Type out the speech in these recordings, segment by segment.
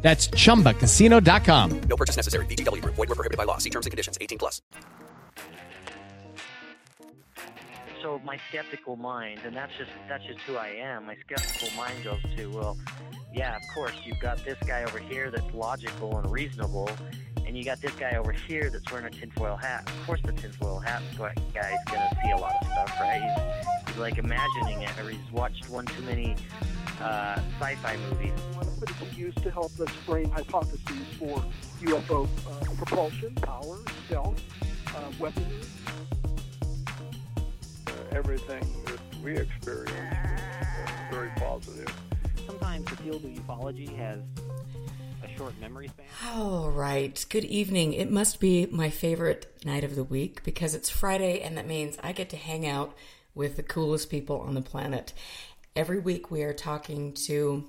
That's chumbacasino.com. No purchase necessary. VGW Group. Void were prohibited by law. See terms and conditions. 18 plus. So my skeptical mind, and that's just that's just who I am. My skeptical mind goes to, well, yeah, of course you've got this guy over here that's logical and reasonable, and you got this guy over here that's wearing a tinfoil hat. Of course, the tinfoil hat guy's gonna see a lot of stuff, right? He's, he's like imagining it, or he's watched one too many uh, sci-fi movies. But it's used to help us frame hypotheses for UFO uh, propulsion, power, stealth, uh, weaponry. Uh, everything that we experience is very positive. Sometimes the field of ufology has a short memory span. All right. Good evening. It must be my favorite night of the week because it's Friday and that means I get to hang out with the coolest people on the planet. Every week we are talking to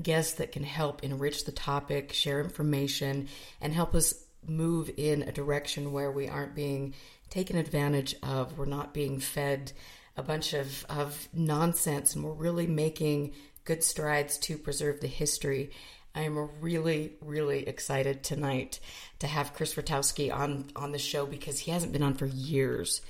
guests that can help enrich the topic, share information, and help us move in a direction where we aren't being taken advantage of, we're not being fed a bunch of, of nonsense, and we're really making good strides to preserve the history. I am really, really excited tonight to have Chris Rutkowski on on the show because he hasn't been on for years,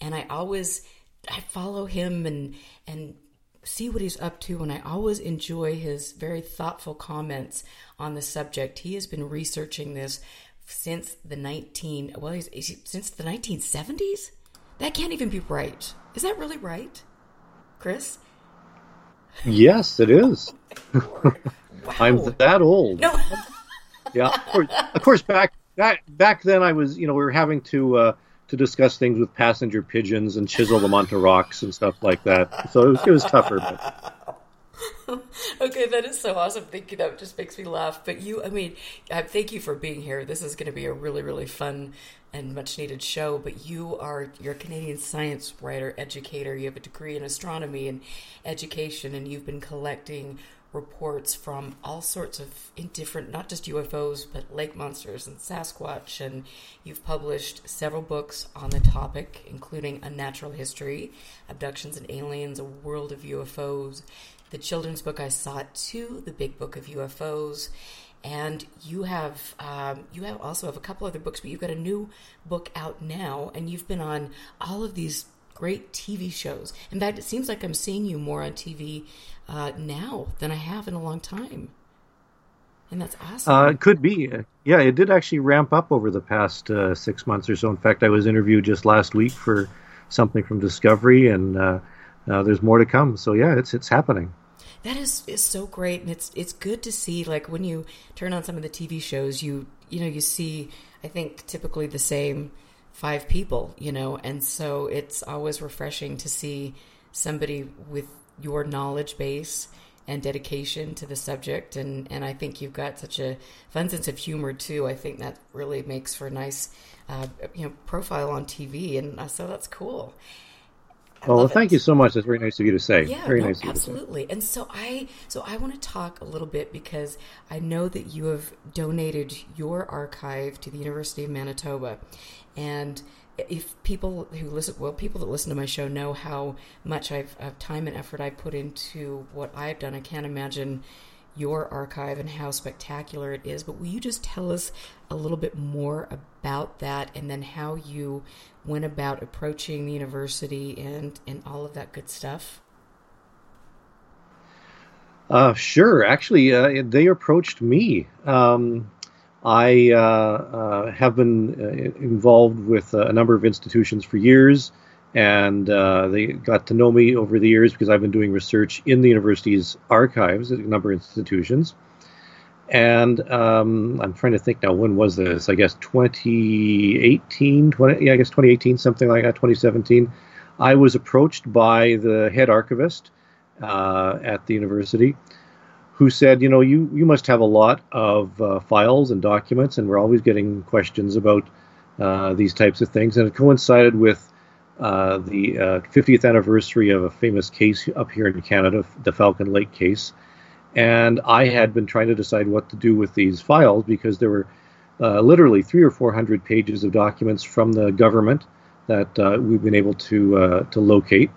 and I always I follow him and and see what he's up to, and I always enjoy his very thoughtful comments on the subject. He has been researching this since the 19 well he's, since the 1970s that can't even be right. Is that really right chris? Yes it is wow. i'm that old no. yeah of course, of course back back back then i was you know we were having to uh to discuss things with passenger pigeons and chisel them onto rocks and stuff like that. So it was, it was tougher. But. okay, that is so awesome. Thinking that just makes me laugh. But you, I mean, I thank you for being here. This is going to be a really, really fun and much needed show. But you are you're a Canadian science writer, educator. You have a degree in astronomy and education, and you've been collecting reports from all sorts of different not just UFOs but lake monsters and Sasquatch and you've published several books on the topic including Unnatural History, Abductions and Aliens, A World of UFOs, the children's book I Saw Too, The Big Book of UFOs, and you have um, you have also have a couple other books, but you've got a new book out now, and you've been on all of these great TV shows. In fact, it seems like I'm seeing you more on TV uh, now than I have in a long time. And that's awesome. Uh, it could be. Yeah, it did actually ramp up over the past uh, six months or so. In fact, I was interviewed just last week for something from Discovery, and uh, uh, there's more to come. So yeah, it's it's happening. That is is so great, and it's it's good to see. Like when you turn on some of the TV shows, you you know you see. I think typically the same five people, you know, and so it's always refreshing to see somebody with your knowledge base and dedication to the subject and and I think you've got such a fun sense of humor too. I think that really makes for a nice uh, you know profile on TV and so that's cool. I well, thank you so much. That's very nice of you to say. Yeah, very no, nice absolutely. And so I, so I want to talk a little bit because I know that you have donated your archive to the University of Manitoba, and if people who listen, well, people that listen to my show know how much I've time and effort I put into what I've done. I can't imagine your archive and how spectacular it is. But will you just tell us a little bit more about that, and then how you went about approaching the university and and all of that good stuff? Uh, sure. Actually, uh, they approached me. Um, I uh, uh, have been uh, involved with a number of institutions for years, and uh, they got to know me over the years because I've been doing research in the university's archives at a number of institutions. And um, I'm trying to think now, when was this? I guess 2018, 20, yeah, I guess 2018, something like that, 2017. I was approached by the head archivist uh, at the university who said, you know, you, you must have a lot of uh, files and documents, and we're always getting questions about uh, these types of things, and it coincided with uh, the 50th anniversary of a famous case up here in Canada, the Falcon Lake case. And I had been trying to decide what to do with these files because there were uh, literally three or four hundred pages of documents from the government that uh, we've been able to uh, to locate.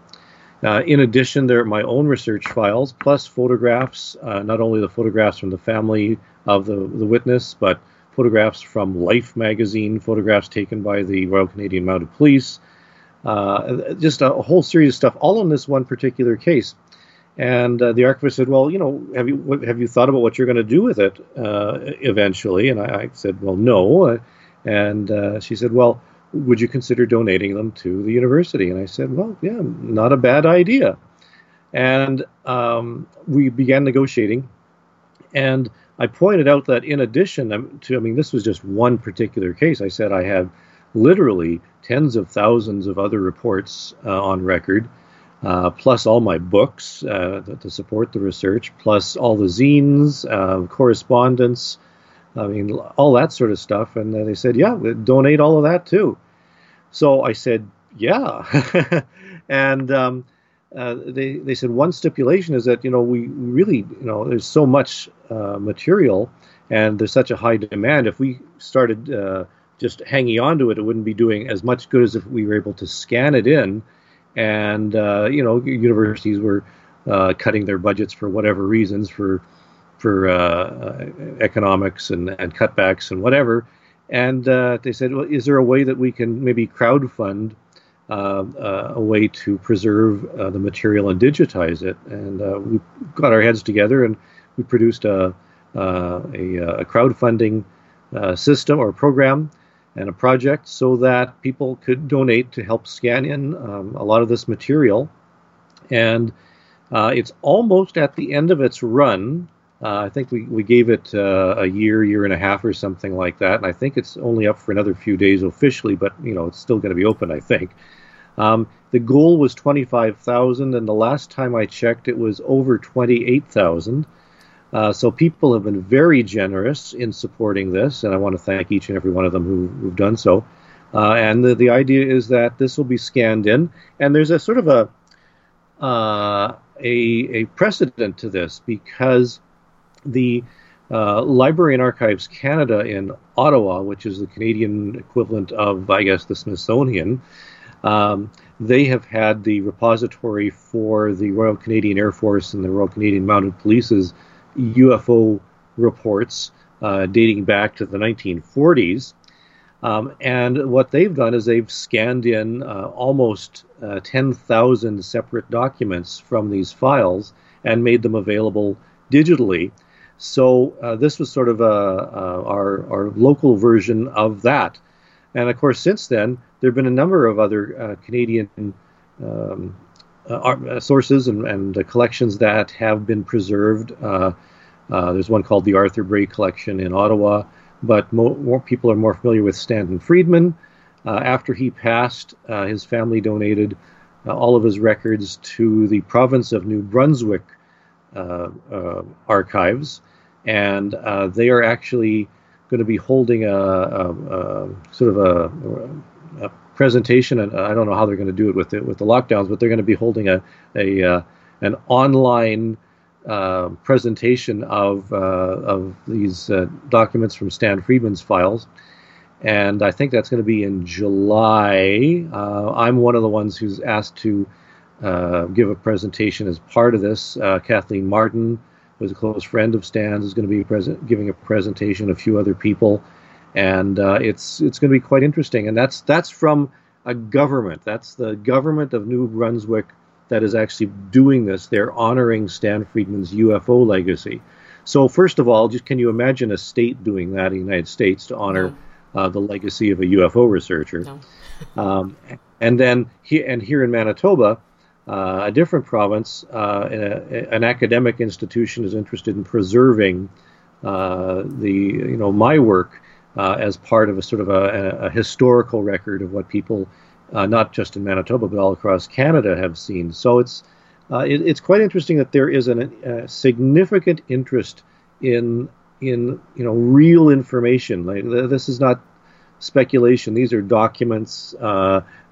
Uh, in addition, there are my own research files plus photographs, uh, not only the photographs from the family of the, the witness, but photographs from Life magazine, photographs taken by the Royal Canadian Mounted Police, uh, just a whole series of stuff, all in this one particular case. And uh, the archivist said, "Well, you know, have you have you thought about what you're going to do with it uh, eventually?" And I, I, said, "Well, no." And uh, she said, "Well, would you consider donating them to the university?" And I said, "Well, yeah, not a bad idea." And um, we began negotiating, and I pointed out that in addition um, to, I mean, this was just one particular case. I said I have literally tens of thousands of other reports uh, on record uh, plus all my books uh, to support the research, plus all the zines, uh, correspondence, I mean, all that sort of stuff. And they said, yeah, donate all of that too. So I said, yeah. and um, uh, they, they said one stipulation is that, you know, we really, you know, there's so much uh, material and there's such a high demand. If we started uh, just hanging on to it, it wouldn't be doing as much good as if we were able to scan it in and uh, you know universities were uh, cutting their budgets for whatever reasons for for uh, economics and, and cutbacks and whatever. And uh, they said, well, is there a way that we can maybe crowdfund uh, uh, a way to preserve the material and digitize it? And we got our heads together and we produced a, a, a crowdfunding system or program and a project so that people could donate to help scan in um, a lot of this material. And uh, it's almost at the end of its run. Uh, I think we, we gave it uh, a year, year and a half or something like that. And I think it's only up for another few days officially, but you know it's still going to be open, I think. Um, the goal was 25,000, and the last time I checked, it was over 28,000. Uh, so people have been very generous in supporting this, and I want to thank each and every one of them who, who've done so. Uh, and the, the idea is that this will be scanned in, and there's a sort of a uh, a, a precedent to this because the uh, Library and Archives Canada in Ottawa, which is the Canadian equivalent of, I guess, the Smithsonian, um, they have had the repository for the Royal Canadian Air Force and the Royal Canadian Mounted Police's UFO reports uh, dating back to the 1940s. Um, and what they've done is they've scanned in uh, almost uh, 10,000 separate documents from these files and made them available digitally. So uh, this was sort of a, uh, our, our local version of that. And of course, since then, there have been a number of other uh, Canadian um, uh, uh, sources and, and collections that have been preserved. Uh, there's one called the Arthur Bray Collection in Ottawa, but mo- more people are more familiar with Stanton Friedman. after he passed, his family donated all of his records to the province of New Brunswick archives, and they are actually going to be holding a, a, a sort of a, a, presentation, and I don't know how they're going to do it with the, with the lockdowns, but they're going to be holding a, a uh, an online uh, presentation of uh, of these uh, documents from Stan Friedman's files, and I think that's going to be in July. Uh, I'm one of the ones who's asked to uh, give a presentation as part of this. Kathleen Marden who's a close friend of Stan's, is going to be present, giving a presentation. A few other people and uh, it's it's going to be quite interesting. And that's that's from a government. That's the government of New Brunswick that is actually doing this. They're honoring Stan Friedman's UFO legacy. So first of all, just can you imagine a state doing that in the United States to honor no. uh, the legacy of a UFO researcher? No. um, and then he, and here in Manitoba, uh, a different province, uh, a, an academic institution is interested in preserving uh, the you know my work uh, as part of a sort of a, a, historical record of what people, uh, not just in Manitoba but all across Canada, have seen. So it's uh, it, it's quite interesting that there is an, a significant interest in in you know real information. Like this is not speculation. These are documents.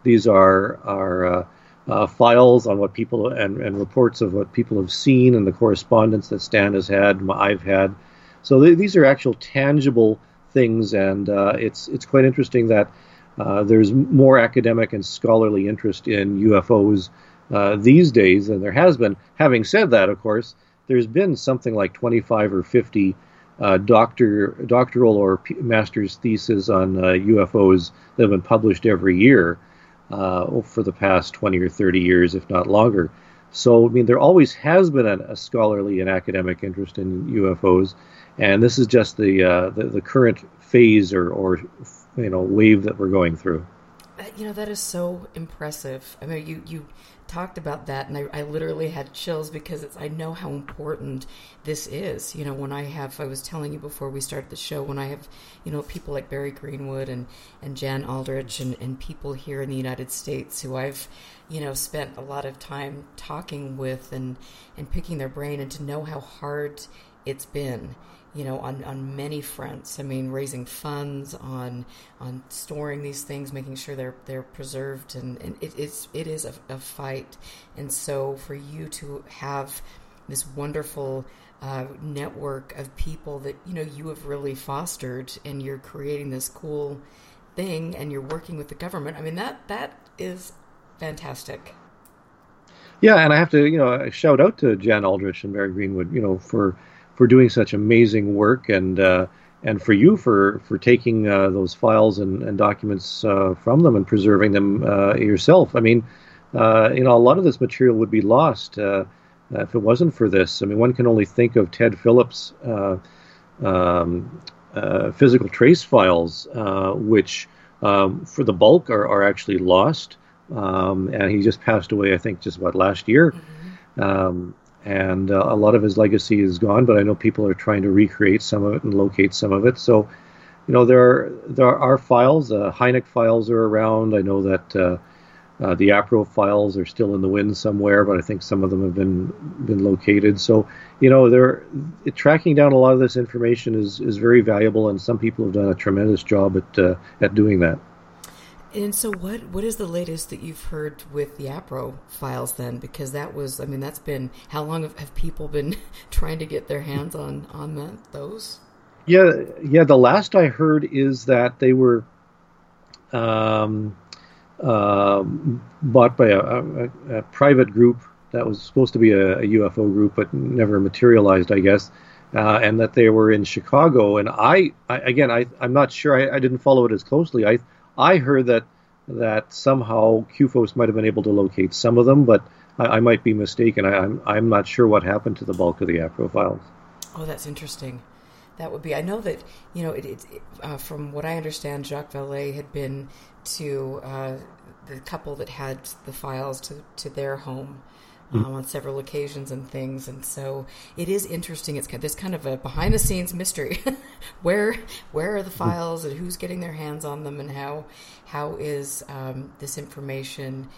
These are are uh, uh, files on what people and, and reports of what people have seen and the correspondence that Stan has had, I've had. So th- these are actual tangible things, and uh, it's it's quite interesting that uh, there's more academic and scholarly interest in UFOs uh, these days than there has been. Having said that, of course, there's been something like 25 or 50 uh, doctor doctoral or master's theses on UFOs that have been published every year uh, for the past 20 or 30 years, if not longer. So, I mean, there always has been a, a scholarly and academic interest in UFOs, and this is just the uh, the, the, current phase or, or you know wave that we're going through. Uh, you know that is so impressive. I mean, you you talked about that, and I, I literally had chills because it's I know how important this is. You know, when I have, I was telling you before we started the show, when I have, you know, people like Barry Greenwood and, and Jan Aldrich and, and people here in the United States who I've, you know, spent a lot of time talking with and, and picking their brain and to know how hard it's been you know, on, on many fronts. I mean, raising funds on on storing these things, making sure they're they're preserved, and, and it is it is a, a fight. And so, for you to have this wonderful uh, network of people that you know you have really fostered, and you're creating this cool thing, and you're working with the government. I mean, that that is fantastic. Yeah, and I have to, you know, shout out to Jan Aldrich and Barry Greenwood, you know, for for doing such amazing work and uh, and for you for for taking uh, those files and, and documents uh, from them and preserving them uh, yourself. I mean, uh, you know, a lot of this material would be lost uh, if it wasn't for this. I mean, one can only think of Ted Phillips' um, physical trace files, which um, for the bulk are, are actually lost. Um, and he just passed away, I think, just about last year. Mm-hmm. Um, and uh, a lot of his legacy is gone. But I know people are trying to recreate some of it and locate some of it. So, you know, there are there are files. Uh, Hynek files are around. I know that uh, uh, the APRO files are still in the wind somewhere, but I think some of them have been been located. So, you know, they're tracking down a lot of this information is is very valuable, and some people have done a tremendous job at uh, at doing that. And so, what what is the latest that you've heard with the APRO files then? Because that was, I mean, that's been how long have, have people been trying to get their hands on on the, those? Yeah, yeah. The last I heard is that they were um, uh, bought by a, a, a, private group that was supposed to be a, a UFO group, but never materialized, I guess. Uh, and that they were in Chicago. And I, I again, I, I'm not sure. I, I didn't follow it as closely. I I heard that that somehow CUFOS might have been able to locate some of them, but I, I might be mistaken. I, am I'm, I'm not sure what happened to the bulk of the APRO files. Oh, that's interesting. That would be. I know that you know it. it uh, from what I understand, Jacques Vallée had been to uh, the couple that had the files to to their home um, on several occasions and things. And so it is interesting. It's this kind of a behind the scenes mystery. where where are the files and who's getting their hands on them and how how is um, this information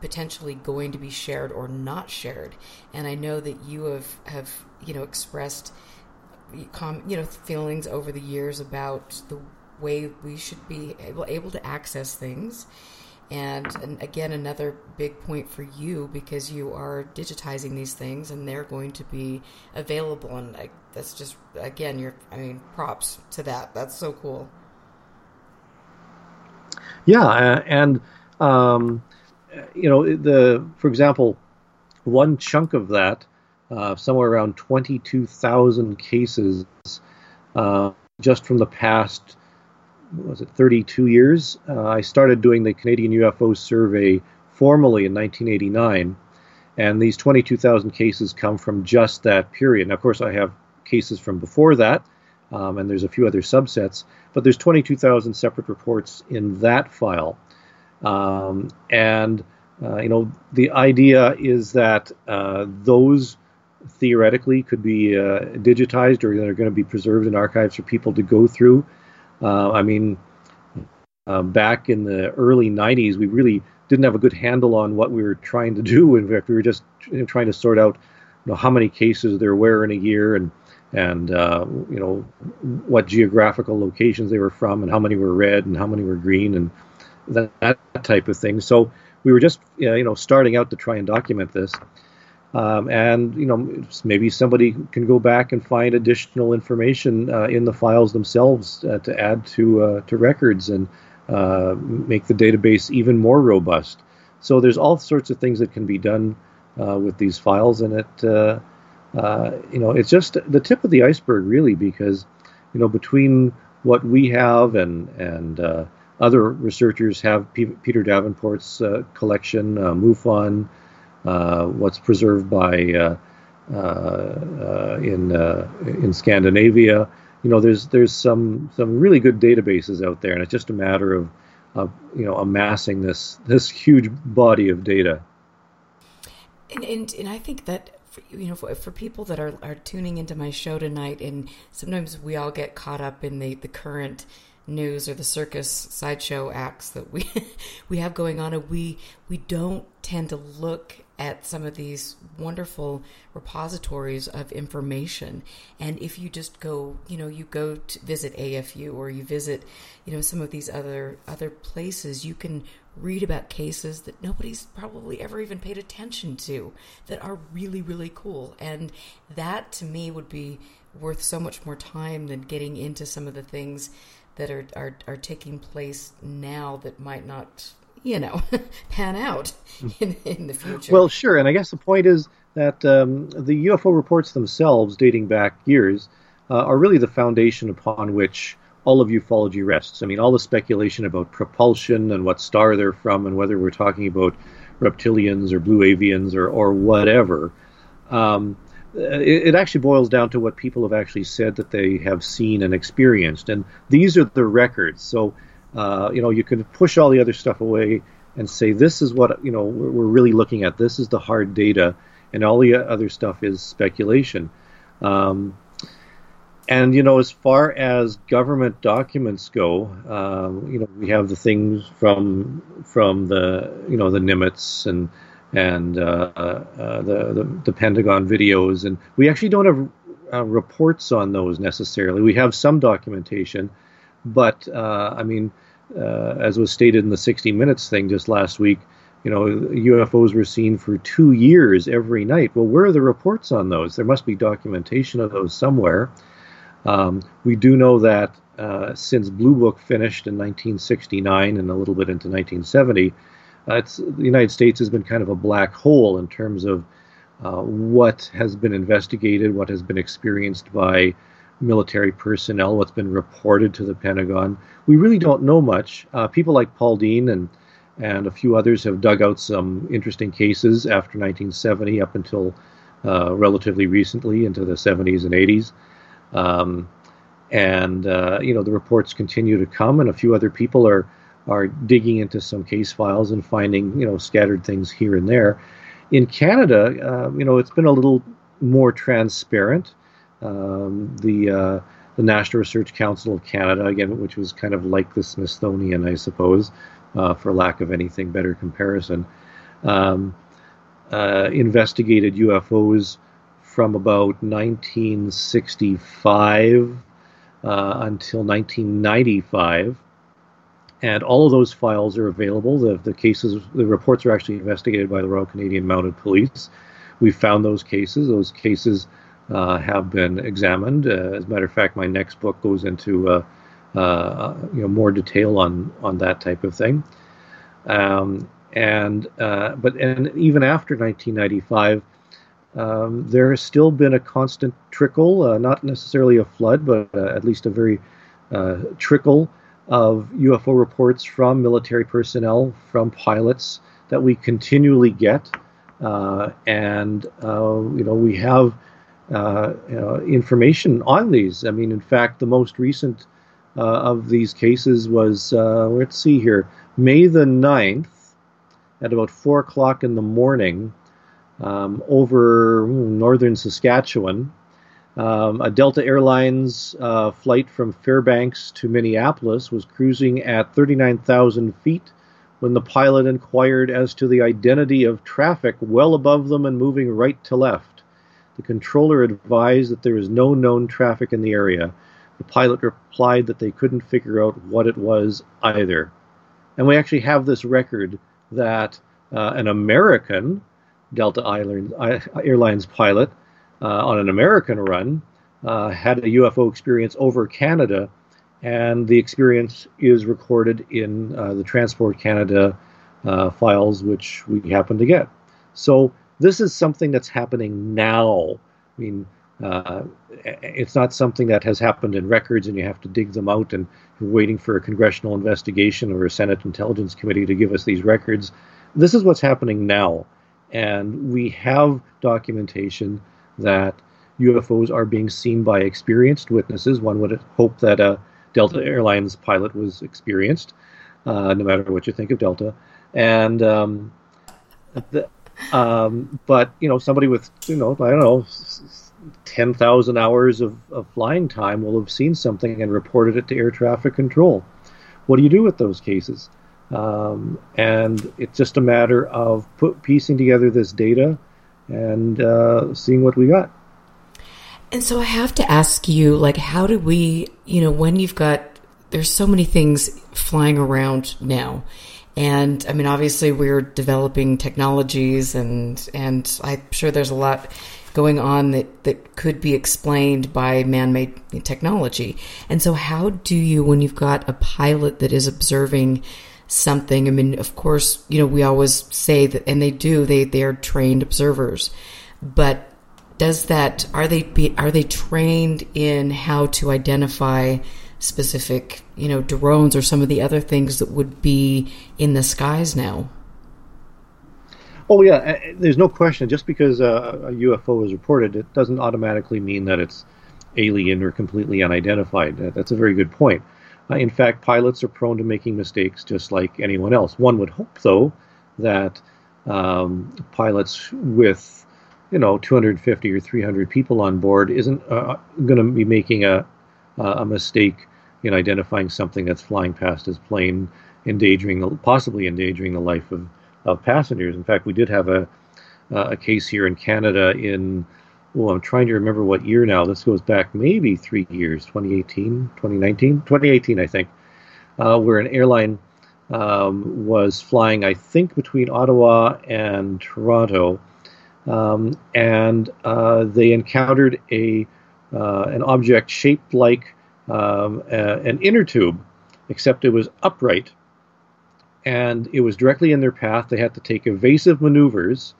potentially going to be shared or not shared? And I know that you have have you know expressed you know feelings over the years about the way we should be able, able to access things and, and, again, another big point for you because you are digitizing these things and they're going to be available. And I, that's just, again, you're, I mean, props to that. That's so cool. Yeah. And, um, you know, the, for example, one chunk of that, uh, somewhere around 22,000 cases, uh, just from the past was it 32 years. Uh, I started doing the Canadian UFO survey formally in 1989, and these 22,000 cases come from just that period. Now, of course, I have cases from before that, um, and there's a few other subsets, but there's 22,000 separate reports in that file. Um, and uh, you know, the idea is that uh, those theoretically could be uh, digitized or they're going to be preserved in archives for people to go through. Uh, I mean, uh, back in the early 90s, we really didn't have a good handle on what we were trying to do. In fact, we were just trying to sort out you know, how many cases there were in a year and and uh, you know what geographical locations they were from, and how many were red and how many were green, and that, that type of thing. So we were just you know starting out to try and document this. Um, and you know maybe somebody can go back and find additional information uh, in the files themselves uh, to add to uh, to records and uh, make the database even more robust. So there's all sorts of things that can be done uh, with these files, and it uh, you know it's just the tip of the iceberg really because you know between what we have and and other researchers have P- Peter Davenport's collection, MUFON. Uh, what's preserved by uh, uh, in in Scandinavia. You know, there's there's some some really good databases out there, and it's just a matter of, of you know amassing this this huge body of data. And and, and I think that for, you know for, for, people that are, are tuning into my show tonight, and sometimes we all get caught up in the the current news or the circus sideshow acts that we we have going on and we we don't tend to look at some of these wonderful repositories of information. And if you just go you know you go to visit AFU or you visit you know some of these other other places you can read about cases that nobody's probably ever even paid attention to that are really really cool. And that to me would be worth so much more time than getting into some of the things that are, are, are taking place now that might not, you know, pan out in, in the future. Well, sure. And I guess the point is that um, the UFO reports themselves, dating back years, uh, are really the foundation upon which all of ufology rests. I mean, all the speculation about propulsion and what star they're from and whether we're talking about reptilians or blue avians or, or whatever. Um, it, it, actually boils down to what people have actually said that they have seen and experienced, and these are the records. So, uh, you know, you can push all the other stuff away and say this is what you know we're, we're, really looking at. This is the hard data, and all the other stuff is speculation. Um, and you know, as far as government documents go, um, you know, we have the things from from the you know the Nimitz and and uh, uh, the, the, the Pentagon videos, and we actually don't have uh, reports on those necessarily. We have some documentation, but uh, I mean, uh, as was stated in the 60 Minutes thing just last week, you know, UFOs were seen for two years every night. Well, where are the reports on those? There must be documentation of those somewhere. Um, we do know that uh, since Blue Book finished in 1969 and a little bit into 1970 uh, the United States has been kind of a black hole in terms of uh, what has been investigated, what has been experienced by military personnel, what's been reported to the Pentagon. We really don't know much. Uh, people like Paul Dean and and a few others have dug out some interesting cases after 1970 up until uh, relatively recently into the 70s and 80s. Um, and uh, you know the reports continue to come, and a few other people are are digging into some case files and finding you know scattered things here and there. In Canada, uh, you know, it's been a little more transparent. Um, the uh, the National Research Council of Canada, again, which was kind of like the Smithsonian, I suppose, uh, for lack of anything better comparison, um, uh, investigated UFOs from about 1965 uh, until 1995 and all of those files are available. The, the cases, the reports are actually investigated by the Royal Canadian Mounted Police. We found those cases. Those cases have been examined. Uh, as a matter of fact, my next book goes into uh, uh you know more detail on on that type of thing. Um, and uh, but and even after 1995. Um, there has still been a constant trickle, uh, not necessarily a flood, but at least a very trickle of UFO reports from military personnel, from pilots that we continually get, uh, and uh, you know we have uh, information on these. I mean, in fact, the most recent uh, of these cases was uh, let's see here, May the 9th at about four o'clock in the morning um, over northern Saskatchewan. Um, a Delta Airlines uh, flight from Fairbanks to Minneapolis was cruising at 39,000 feet when the pilot inquired as to the identity of traffic well above them and moving right to left. The controller advised that there was no known traffic in the area. The pilot replied that they couldn't figure out what it was either. And we actually have this record that uh, an American Delta Airlines pilot uh, on an American run uh, had a UFO experience over Canada, and the experience is recorded in uh, the Transport Canada uh, files, which we happen to get. So this is something that's happening now. I mean, uh, it's not something that has happened in records and you have to dig them out and waiting for a congressional investigation or a Senate Intelligence Committee to give us these records. This is what's happening now. And we have documentation that UFOs are being seen by experienced witnesses. One would hope that a Delta Airlines pilot was experienced, uh, no matter what you think of Delta. And um, the, um, but you know, somebody with you know, I don't know, ten thousand hours of, of flying time will have seen something and reported it to air traffic control. What do you do with those cases? Um, and it's just a matter of put, piecing together this data and uh, seeing what we got. And so I have to ask you, like, how do we, you know, when you've got, there's so many things flying around now. And I mean, obviously we're developing technologies and, and I'm sure there's a lot going on that, that could be explained by man-made technology. And so how do you, when you've got a pilot that is observing something, I mean, of course, you know, we always say that, and they do, they, they're trained observers, but does that are they be, are they trained in how to identify specific you know drones or some of the other things that would be in the skies now? Oh yeah uh, there's no question. Just because a ufo is reported it doesn't automatically mean that it's alien or completely unidentified. That's a very good point. Uh, in fact pilots are prone to making mistakes just like anyone else. One would hope though that um, pilots with you know 250 or 300 people on board isn't uh, going to be making a a mistake in identifying something that's flying past his plane, endangering possibly endangering the life of, of passengers. In fact, we did have a a case here in Canada in well, I'm trying to remember what year now. This goes back maybe three years, 2018, 2019, 2018, I think, uh, where an airline um, was flying, I think, between Ottawa and Toronto um, and uh, they encountered a uh, an object shaped like um, a, an inner tube, except it was upright, and it was directly in their path. They had to take evasive maneuvers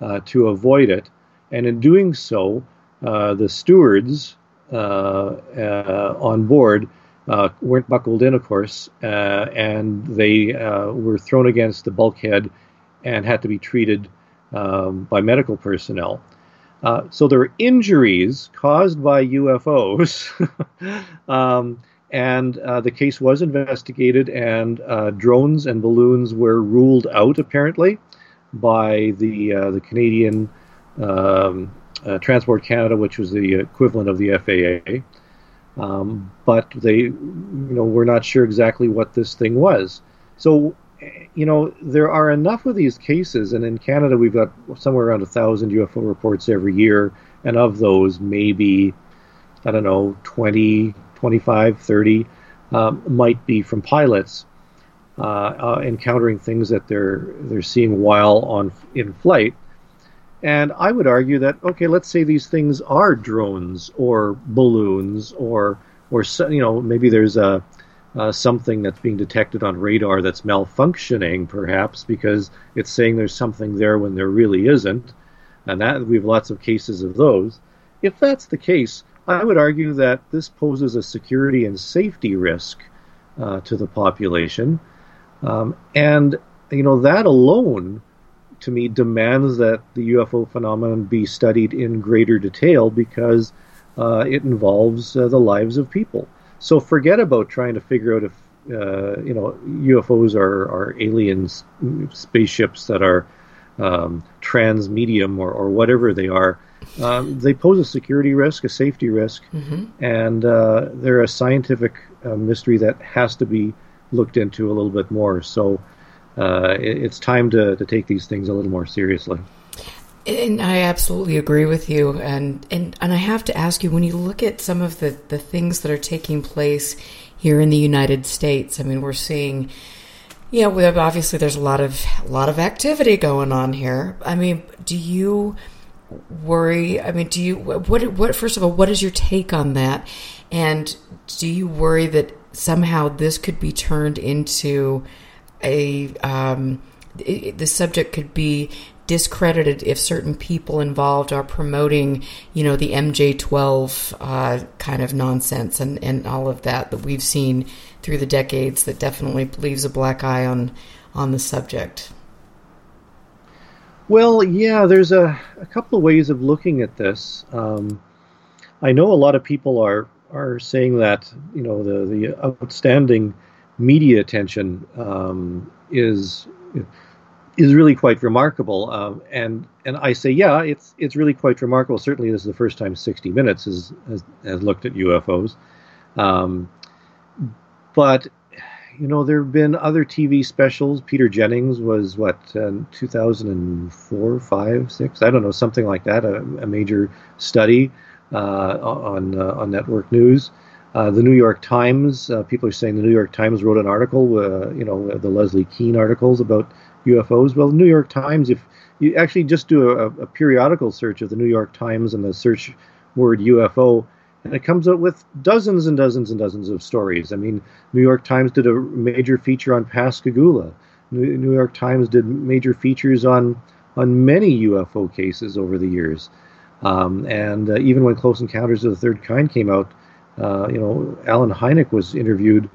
uh, to avoid it, and in doing so, uh, the stewards uh, uh, on board. weren't buckled in, of course, and they were thrown against the bulkhead and had to be treated um, by medical personnel. Uh, so there were injuries caused by UFOs, um, and uh, the case was investigated, and uh, drones and balloons were ruled out apparently by the uh, the Canadian um, uh, Transport Canada, which was the equivalent of the FAA. Um, but they, you know, we're not sure exactly what this thing was. So you know, there are enough of these cases, and in Canada we've got somewhere around a thousand UFO reports every year, and of those, maybe, I don't know, 20, 25, 30 um, might be from pilots uh, uh, encountering things that they're they're seeing while on in flight. And I would argue that okay, let's say these things are drones or balloons or or you know maybe there's a uh, something that's being detected on radar that's malfunctioning, perhaps because it's saying there's something there when there really isn't, and that we have lots of cases of those. If that's the case, I would argue that this poses a security and safety risk uh, to the population, um, and you know that alone, to me, demands that the UFO phenomenon be studied in greater detail because uh, it involves uh, the lives of people. So forget about trying to figure out if uh, you know UFOs are, are aliens, spaceships that are um, transmedium or, or whatever they are. Um, they pose a security risk, a safety risk, mm-hmm. and uh, they're a scientific uh, mystery that has to be looked into a little bit more. So uh, it, it's time to, to take these things a little more seriously. And I absolutely agree with you. And, and, and I have to ask you when you look at some of the, the things that are taking place here in the United States, I mean, we're seeing, you know, obviously there's a lot of, a lot of activity going on here. I mean, do you worry? I mean, do you, what, what, first of all, what is your take on that? And do you worry that somehow this could be turned into a, um, the subject could be discredited if certain people involved are promoting, you know, the MJ12 uh, kind of nonsense and, and all of that that we've seen through the decades that definitely leaves a black eye on on the subject. Well, yeah, there's a, a couple of ways of looking at this. Um, I know a lot of people are are saying that you know the the outstanding media attention um, is is really quite remarkable. Um, and and I say, yeah, it's it's really quite remarkable. Certainly, this is the first time 60 Minutes has has, has looked at UFOs. Um, but you know, there have been other TV specials. Peter Jennings was what uh, 2004, five, six, I don't know, something like that. A, a major study uh, on uh, on network news. Uh, the New York Times, uh, people are saying the New York Times wrote an article, uh, you know, the Leslie Kean articles about UFOs. Well, the New York Times, if you actually just do a, a periodical search of the New York Times and the search word UFO, and it comes out with dozens and dozens and dozens of stories. I mean, New York Times did a major feature on Pascagoula. New York Times did major features on on many UFO cases over the years. Um, and uh, even when Close Encounters of the Third Kind came out, uh, you know, Allen Hynek was interviewed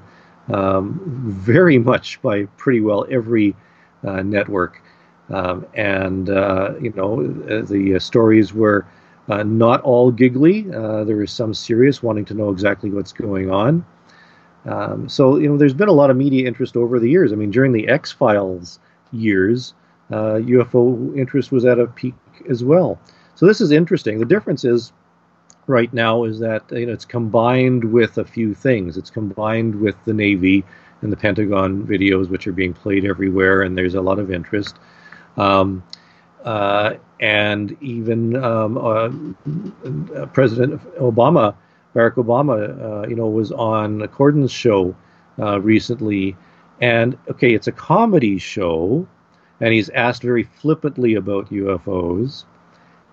um, very much by pretty well every network. Um, and, uh, you know, the stories were not all giggly. there was some serious, wanting to know exactly what's going on. Um, so, you know, there's been a lot of media interest over the years. I mean, during the X Files years, uh, UFO interest was at a peak as well. So this is interesting. The difference is right now is that you know it's combined with a few things. It's combined with the Navy and the Pentagon videos, which are being played everywhere, and there's a lot of interest. Um, uh, and even um, uh, President Obama, Barack Obama, uh, you know, was on a Corden's show uh, recently, and okay, it's a comedy show, and he's asked very flippantly about UFOs,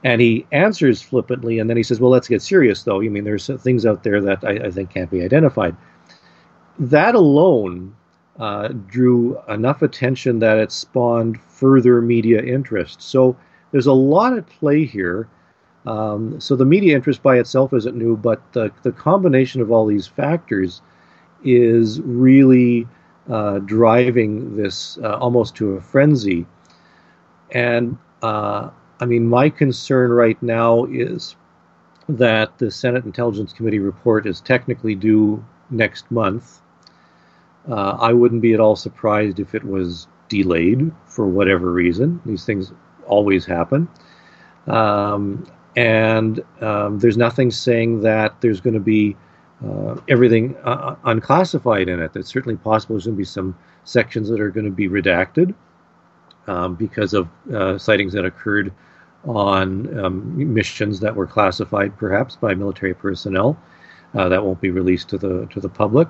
and he answers flippantly, and then he says, "Well, let's get serious, though. I mean, there's things out there that I, I think can't be identified." That alone uh, drew enough attention that it spawned further media interest. So there's a lot at play here. Um, so the media interest by itself isn't new, but the, the combination of all these factors is really uh, driving this uh, almost to a frenzy. And uh, I mean, my concern right now is that the Senate Intelligence Committee report is technically due next month. Uh, I wouldn't be at all surprised if it was delayed for whatever reason. These things always happen. Um, and um, there's nothing saying that there's going to be uh, everything uh, unclassified in it. It's certainly possible there's going to be some sections that are going to be redacted um, because of uh, sightings that occurred on um, missions that were classified, perhaps by military personnel. Uh, that won't be released to the to the public.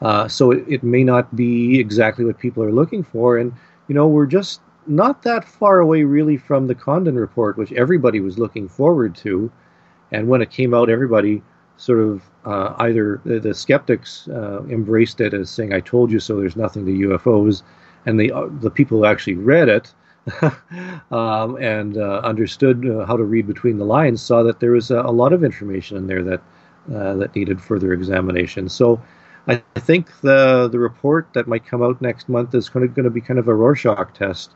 Uh, so it, it, may not be exactly what people are looking for, and you know we're just not that far away really from the Condon report, which everybody was looking forward to, and when it came out, everybody sort of uh, either the, the skeptics uh, embraced it as saying "I told you so." There's nothing to UFOs, and the uh, the people who actually read it um, and uh, understood uh, how to read between the lines saw that there was a, a lot of information in there that uh, that needed further examination. So. I think the the report that might come out next month is going to, going to be kind of a Rorschach test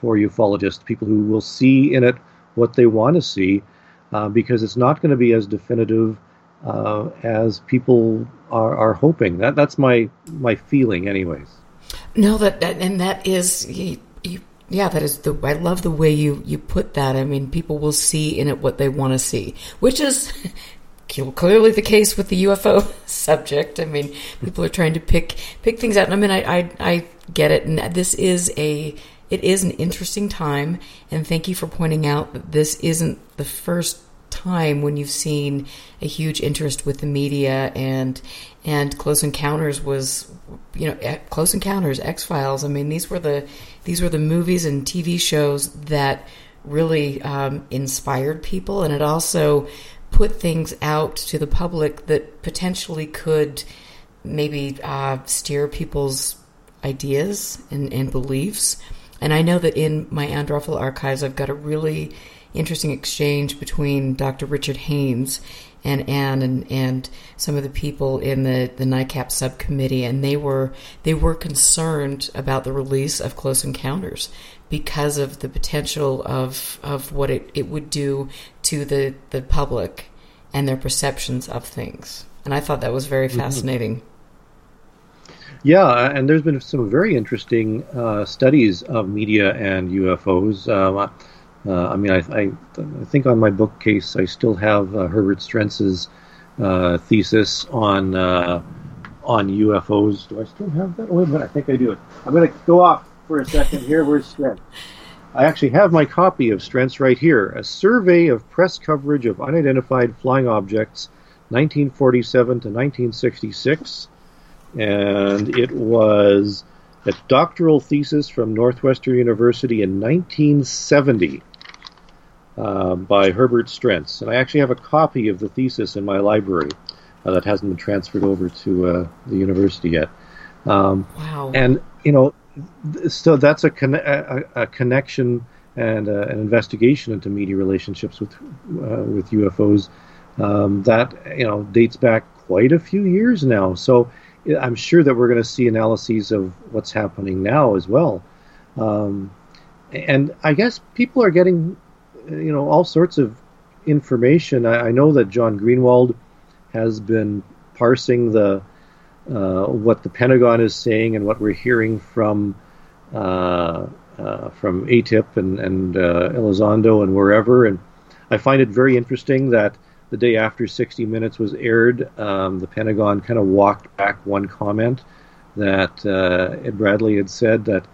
for ufologists, people who will see in it what they want to see, uh, because it's not going to be as definitive uh, as people are, are hoping. That that's my my feeling, anyways. No, that, that and that is yeah, that is the. I love the way you you put that. I mean, people will see in it what they want to see, which is clearly the case with the UFO subject. I mean, people are trying to pick pick things out. I mean, I I, I get it, and this is a it is an interesting time, and thank you for pointing out that this isn't the first time when you've seen a huge interest with the media and and Close Encounters was you know Close Encounters, X Files. I mean these were the these were the movies and TV shows that really um, inspired people, and it also put things out to the public that potentially could maybe uh, steer people's ideas and, and beliefs. And I know that in my Ann Druffel archives, I've got a really interesting exchange between Dr. Richard Haines and Ann and, and some of the people in the, the NICAP subcommittee, and they were they were concerned about the release of Close Encounters because of the potential of of what it, it would do to the, the public and their perceptions of things. And I thought that was very mm-hmm. fascinating. Yeah, and there's been some very interesting uh, studies of media and UFOs. Um, uh, I mean, I, I, I, think on my bookcase I still have uh, Herbert Strentz's uh, thesis on uh, on UFOs. Do I still have that? Oh, wait a minute, I think I do. I'm going to go off for a second here. Where's Strentz? I actually have my copy of Strentz right here. A survey of press coverage of unidentified flying objects, 1947 to 1966, and it was a doctoral thesis from Northwestern University in 1970 uh, by Herbert Strentz. And I actually have a copy of the thesis in my library uh, that hasn't been transferred over to uh, the university yet. Um, wow. And, you know, so that's a, con- a, a connection and uh, an investigation into media relationships with uh, with UFOs um, that you know dates back quite a few years now. So I'm sure that we're going to see analyses of what's happening now as well. Um, and I guess people are getting you know all sorts of information. I, I know that John Greenwald has been parsing the what the Pentagon is saying and what we're hearing from uh, uh, from AATIP and, and uh, Elizondo and wherever. And I find it very interesting that the day after 60 Minutes was aired, um, the Pentagon kind of walked back one comment that uh, Ed Bradley had said that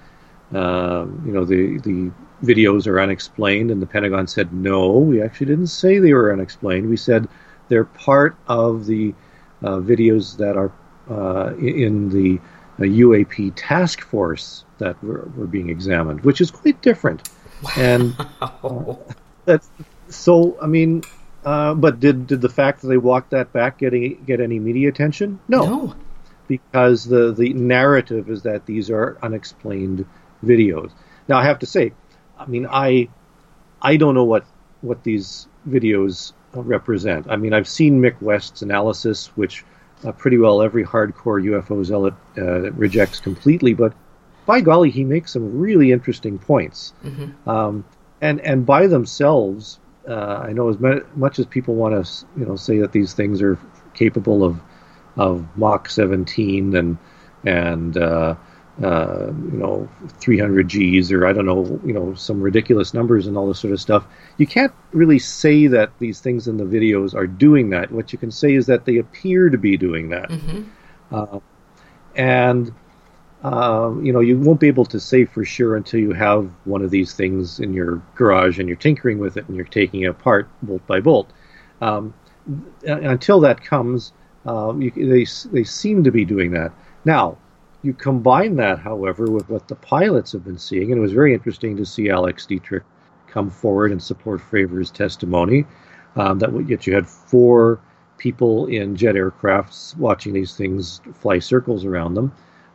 um, you know the the videos are unexplained, and the Pentagon said, no, we actually didn't say they were unexplained. We said they're part of the uh, videos that are uh, in the uh, UAP task force that were, were, being examined, which is quite different. Wow. And uh, that's so. I mean, uh, but did did the fact that they walked that back get any, get any media attention? No. no. Because the, the narrative is that these are unexplained videos. Now I have to say, I mean, I I don't know what what these videos represent. I mean, I've seen Mick West's analysis, which uh, pretty well every hardcore UFO zealot uh, rejects completely. But by golly, he makes some really interesting points. Mm-hmm. Um, and and by themselves, uh, I know as much as people want to, you know, say that these things are capable of of Mach 17 and and uh, uh, you know 300 G's or I don't know you know some ridiculous numbers and all this sort of stuff. You can't really say that these things in the videos are doing that. What you can say is that they appear to be doing that, mm-hmm. uh, and uh, you know you won't be able to say for sure until you have one of these things in your garage and you're tinkering with it and you're taking it apart bolt by bolt. Um, until that comes, um, you, they they seem to be doing that now you combine that, however, with what the pilots have been seeing, and it was very interesting to see Alex Dietrich come forward and support Fravor's testimony. Um, that yet you had four people in jet aircrafts watching these things fly circles around them.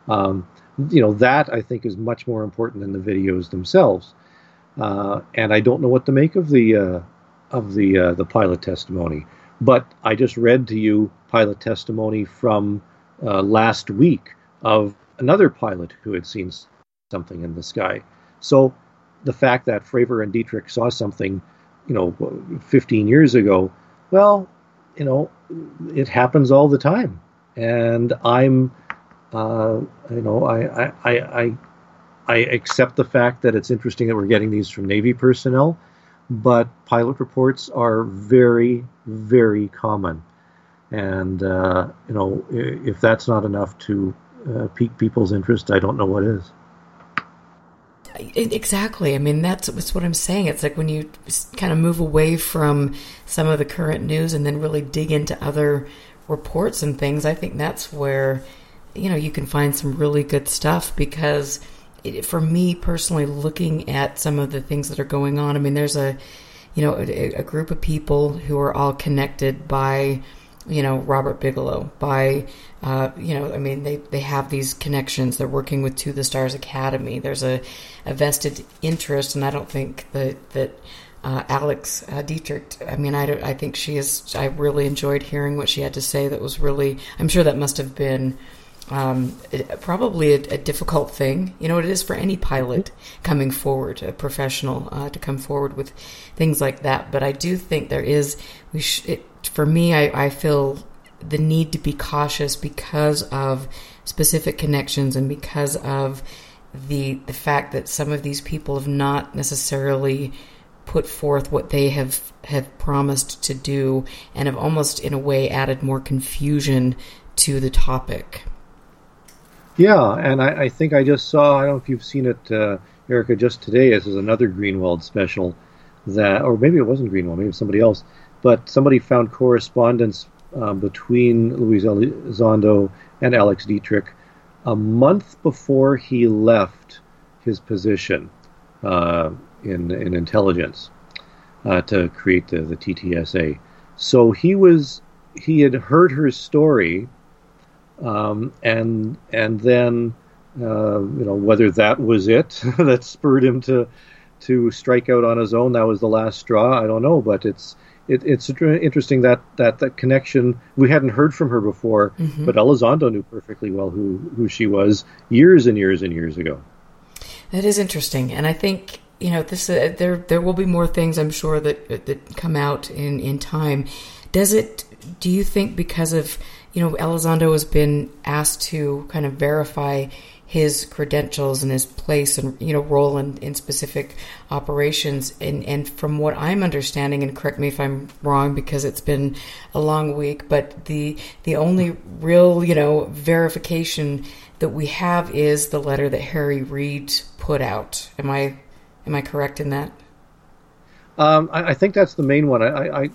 Um, you know that I think is much more important than the videos themselves. Uh, and I don't know what to make of the uh, of the uh, the pilot testimony. But I just read to you pilot testimony from uh, last week of another pilot who had seen something in the sky. So the fact that Fravor and Dietrich saw something, you know, 15 years ago, well, you know, it happens all the time. And I'm, uh, you know, I, I, I, I accept the fact that it's interesting that we're getting these from Navy personnel, but pilot reports are very, very common. And, uh, you know, if that's not enough to uh, pique people's interest, I don't know what is. Exactly. I mean, that's, that's what I'm saying. It's like when you kind of move away from some of the current news and then really dig into other reports and things. I think that's where you know you can find some really good stuff because it, for me personally, looking at some of the things that are going on. I mean, there's a you know a, a group of people who are all connected by you know Robert Bigelow by uh, you know I mean they they have these connections. They're working with To the Stars Academy. There's a, a vested interest and I don't think that that uh, Alex uh, Dietrich I mean I, I think she is I really enjoyed hearing what she had to say that was really I'm sure that must have been um, probably a, a, difficult thing. You know, it is for any pilot coming forward, a professional, uh, to come forward with things like that. But I do think there is, we sh- it, for me, I, I feel the need to be cautious because of specific connections and because of the the fact that some of these people have not necessarily put forth what they have have promised to do and have almost in a way added more confusion to the topic. Yeah, and I, I, think I just saw. I don't know if you've seen it, uh, Erica, just today. This is another Greenwald special that, or maybe it wasn't Greenwald, maybe it was somebody else. But somebody found correspondence um, between Luis Elizondo and Alex Dietrich a month before he left his position uh, in in intelligence uh, to create the, the TTSA. So he was he had heard her story um, and and then uh, you know whether that was it that spurred him to to strike out on his own. That was the last straw. I don't know, but it's it, it's interesting that, that that connection. We hadn't heard from her before, mm-hmm. but Elizondo knew perfectly well who who she was years and years and years ago. That is interesting, and I think you know this. Uh, there there will be more things I'm sure that that come out in in time. Does it? Do you think because of you know, Elizondo has been asked to kind of verify his credentials and his place and you know role in, in specific operations. And and from what I'm understanding and correct me if I'm wrong because it's been a long week but the the only real you know verification that we have is the letter that Harry Reid put out. Am I am I correct in that? Um, I, I, think that's the main one. I, I, I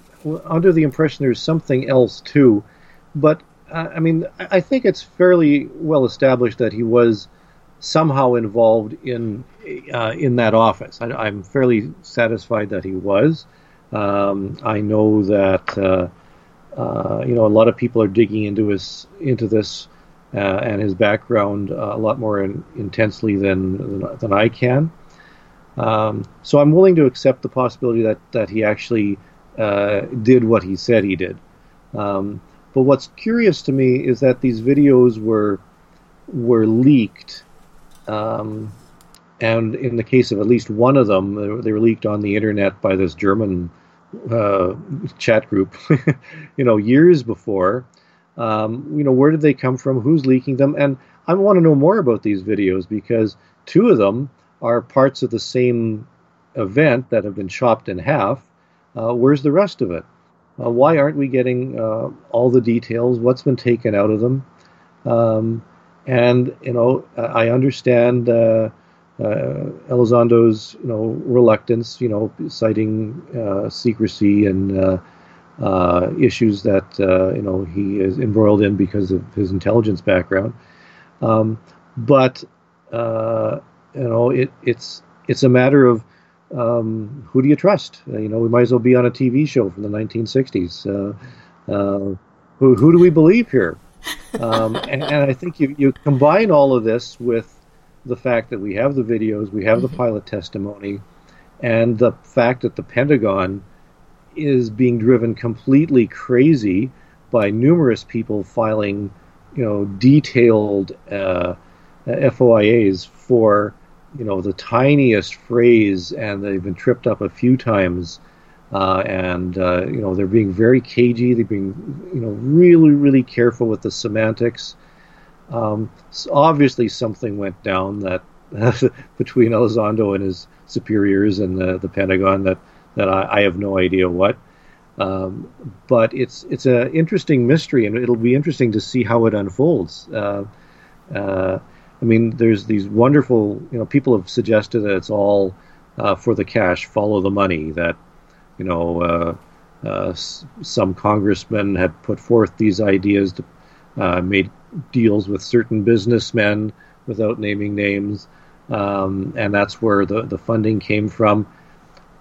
under the impression there's something else too but I mean, I think it's fairly well established that he was somehow involved in uh, in that office. I, am fairly satisfied that he was. Um, I know that uh, uh, you know a lot of people are digging into his into this uh, and his background uh, a lot more in, intensely than, than, than I can. Um, so I'm willing to accept the possibility that that he actually did what he said he did. Um, but what's curious to me is that these videos were were leaked, um, and in the case of at least one of them, they were leaked on the internet by this German uh, chat group. you know, years before. Um, you know, where did they come from? Who's leaking them? And I want to know more about these videos because two of them are parts of the same event that have been chopped in half. Uh, where's the rest of it? Uh, why aren't we getting uh, all the details? What's been taken out of them? Um, and you know, I understand uh, uh, Elizondo's you know reluctance, you know, citing uh, secrecy and uh, issues that you know he is embroiled in because of his intelligence background. Um, but you know, it, it's it's a matter of um, who do you trust? Uh, you know, we might as well be on a TV show from the 1960s. Uh, uh, who, who do we believe here? Um, and, and, I think you, you combine all of this with the fact that we have the videos, we have the mm-hmm. pilot testimony, and the fact that the Pentagon is being driven completely crazy by numerous people filing, you know, detailed uh, FOIAs for you know the tiniest phrase, and they've been tripped up a few times. Uh, and uh, you know they're being very cagey. They're being you know really really careful with the semantics. Um, so obviously, something went down that between Elizondo and his superiors and the, the Pentagon that that I, I have no idea what. Um, but it's it's an interesting mystery, and it'll be interesting to see how it unfolds. Uh, uh I mean, there's these wonderful, you know, people have suggested that it's all uh, for the cash, follow the money. That, you know, uh, uh, s- some congressmen had put forth these ideas to uh, made deals with certain businessmen without naming names, um, and that's where the the funding came from.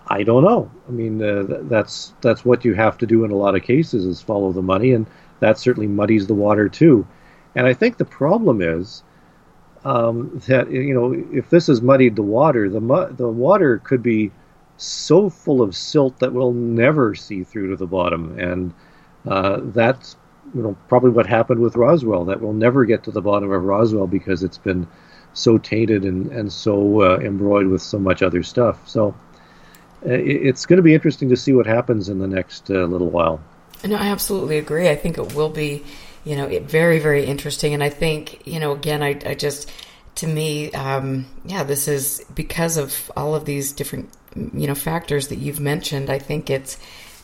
I don't know. I mean, uh, th- that's that's what you have to do in a lot of cases is follow the money, and that certainly muddies the water too. And I think the problem is um, that you know if this has muddied the water, the mu- the water could be so full of silt that we'll never see through to the bottom, and uh, that's you know probably what happened with Roswell. That we'll never get to the bottom of Roswell because it's been so tainted and and so uh, embroiled with so much other stuff. So uh, it's going to be interesting to see what happens in the next uh, little while. No, I absolutely agree. I think it will be, you know, it, very, very interesting. And I think, you know, again, I, I just, to me, um, yeah, this is because of all of these different, you know, factors that you've mentioned. I think it's,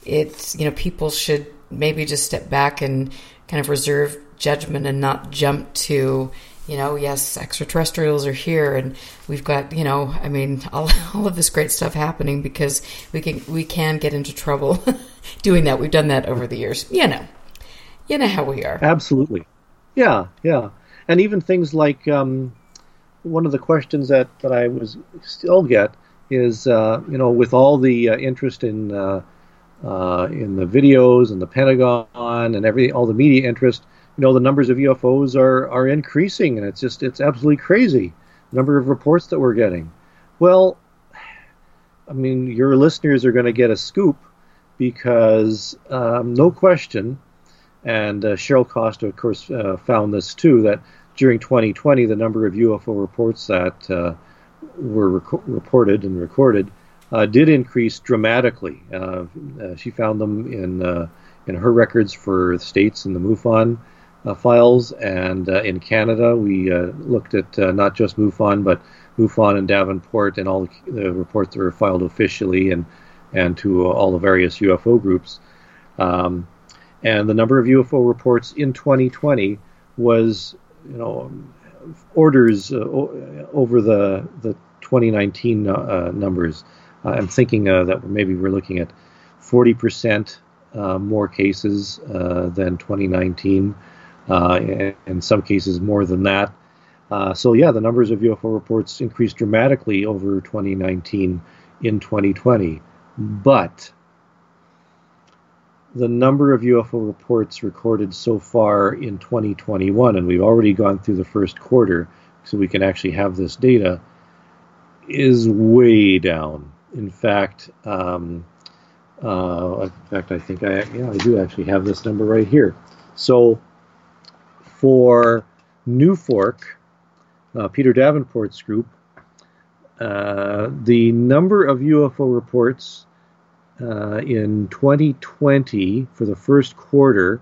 it's, you know, people should maybe just step back and kind of reserve judgment and not jump to, you know, yes, extraterrestrials are here, and we've got, you know, I mean, all, all of this great stuff happening because we can we can get into trouble doing that. We've done that over the years, you know, you know how we are. Absolutely. Yeah, yeah. And even things like um, one of the questions that, that I was still get is, uh, you know, with all the uh, interest in uh, uh, in the videos and the Pentagon and every all the media interest, you know, the numbers of UFOs are are increasing, and it's just it's absolutely crazy. The number of reports that we're getting. Well, I mean, your listeners are going to get a scoop because um, no question and uh, Cheryl Costa, of course, uh, found this too that during 2020, the number of UFO reports that uh, were rec- reported and recorded uh, did increase dramatically. Uh, uh, she found them in in her records for states in the MUFON files, and in Canada, we looked at not just MUFON, but MUFON and Davenport and all the, the reports that were filed officially and and to all the various UFO groups. Um, and the number of UFO reports in 2020 was, you know, orders uh, over the the 2019 uh, numbers. Uh, I'm thinking uh, that maybe we're looking at 40 percent uh, more cases uh, than 2019, uh, and in some cases more than that. So yeah, the numbers of UFO reports increased dramatically over 2019 in 2020, but the number of UFO reports recorded so far in 2021, and we've already gone through the first quarter, so we can actually have this data, is way down. In fact, um, uh, in fact, I think I yeah I do actually have this number right here. So for NUFORC, uh, Peter Davenport's group, uh, the number of UFO reports uh, in 2020 for the first quarter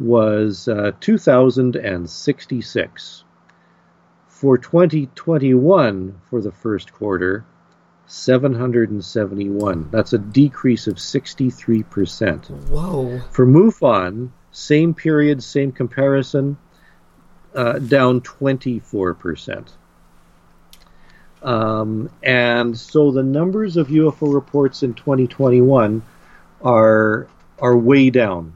was uh, 2,066. For 2021 for the first quarter, 771. That's a decrease of 63%. Whoa. For MUFON, same period, same comparison, uh, down 24%. Um, and so the numbers of UFO reports in 2021 are are way down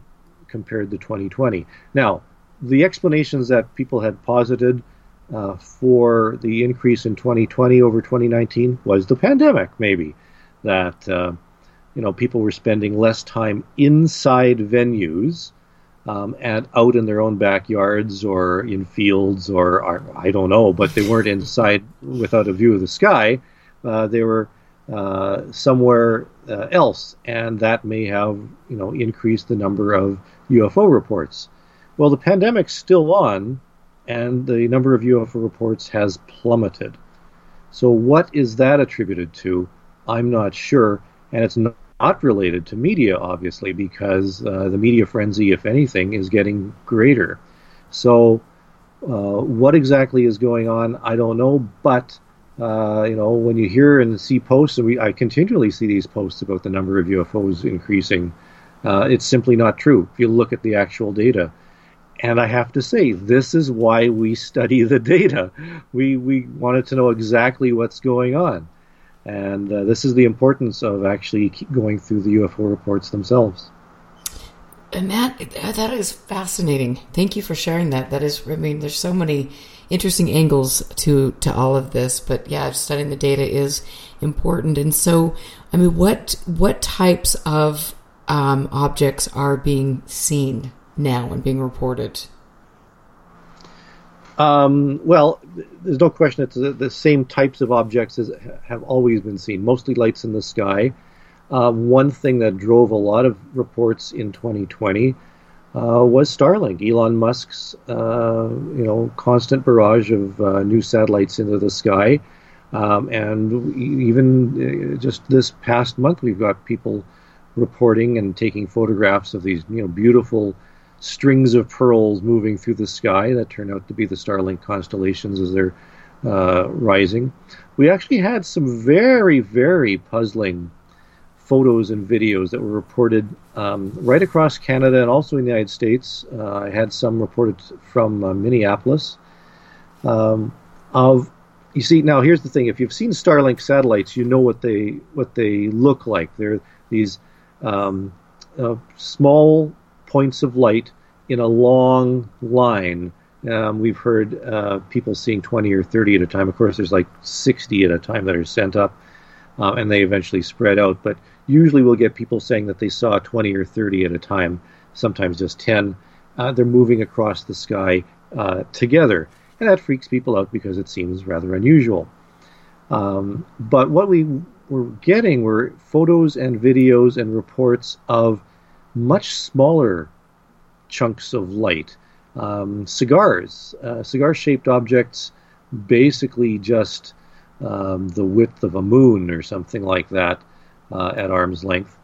compared to 2020. Now, the explanations that people had posited uh, for the increase in 2020 over 2019 was the pandemic, maybe that uh, you know people were spending less time inside venues um, and out in their own backyards or in fields or, or I don't know, but they weren't inside without a view of the sky. Uh, they were uh, somewhere uh, else, and that may have you know increased the number of UFO reports. Well, the pandemic's still on, and the number of UFO reports has plummeted. So, what is that attributed to? I'm not sure, and it's not not related to media, obviously, because uh, the media frenzy, if anything, is getting greater. So, uh, what exactly is going on, I don't know. But uh, you know, when you hear and see posts, and we I continually see these posts about the number of UFOs increasing, uh, it's simply not true. If you look at the actual data, and I have to say, this is why we study the data. We we wanted to know exactly what's going on, and uh, this is the importance of actually going through the UFO reports themselves. And that that is fascinating. Thank you for sharing that. That is, I mean, there's so many interesting angles to to all of this. But yeah, studying the data is important. And so, I mean, what what types of um, objects are being seen now and being reported? Um, well, there's no question that the, the, same types of objects as, have always been seen, mostly lights in the sky. Uh, one thing that drove a lot of reports in 2020 uh, was Starlink, Elon Musk's uh, you know constant barrage of uh, new satellites into the sky, um, and even uh, just this past month we've got people reporting and taking photographs of these you know beautiful strings of pearls moving through the sky that turn out to be the Starlink constellations as they're uh, rising. We actually had some very very puzzling photos and videos that were reported um, right across Canada and also in the United States. Uh, I had some reported from uh, Minneapolis um, of you see now here's the thing if you've seen Starlink satellites you know what they what they look like they're these um, uh, small points of light in a long line um, we've heard uh, people seeing 20 or 30 at a time of course there's like 60 at a time that are sent up uh, and they eventually spread out but usually we'll get people saying that they saw 20 or 30 at a time, sometimes just 10. Uh, they're moving across the sky uh, together. And that freaks people out because it seems rather unusual. Um, but what we were getting were photos and videos and reports of much smaller chunks of light. Um, cigars, uh, cigar shaped objects, basically just um, the width of a moon or something like that uh, at arm's length,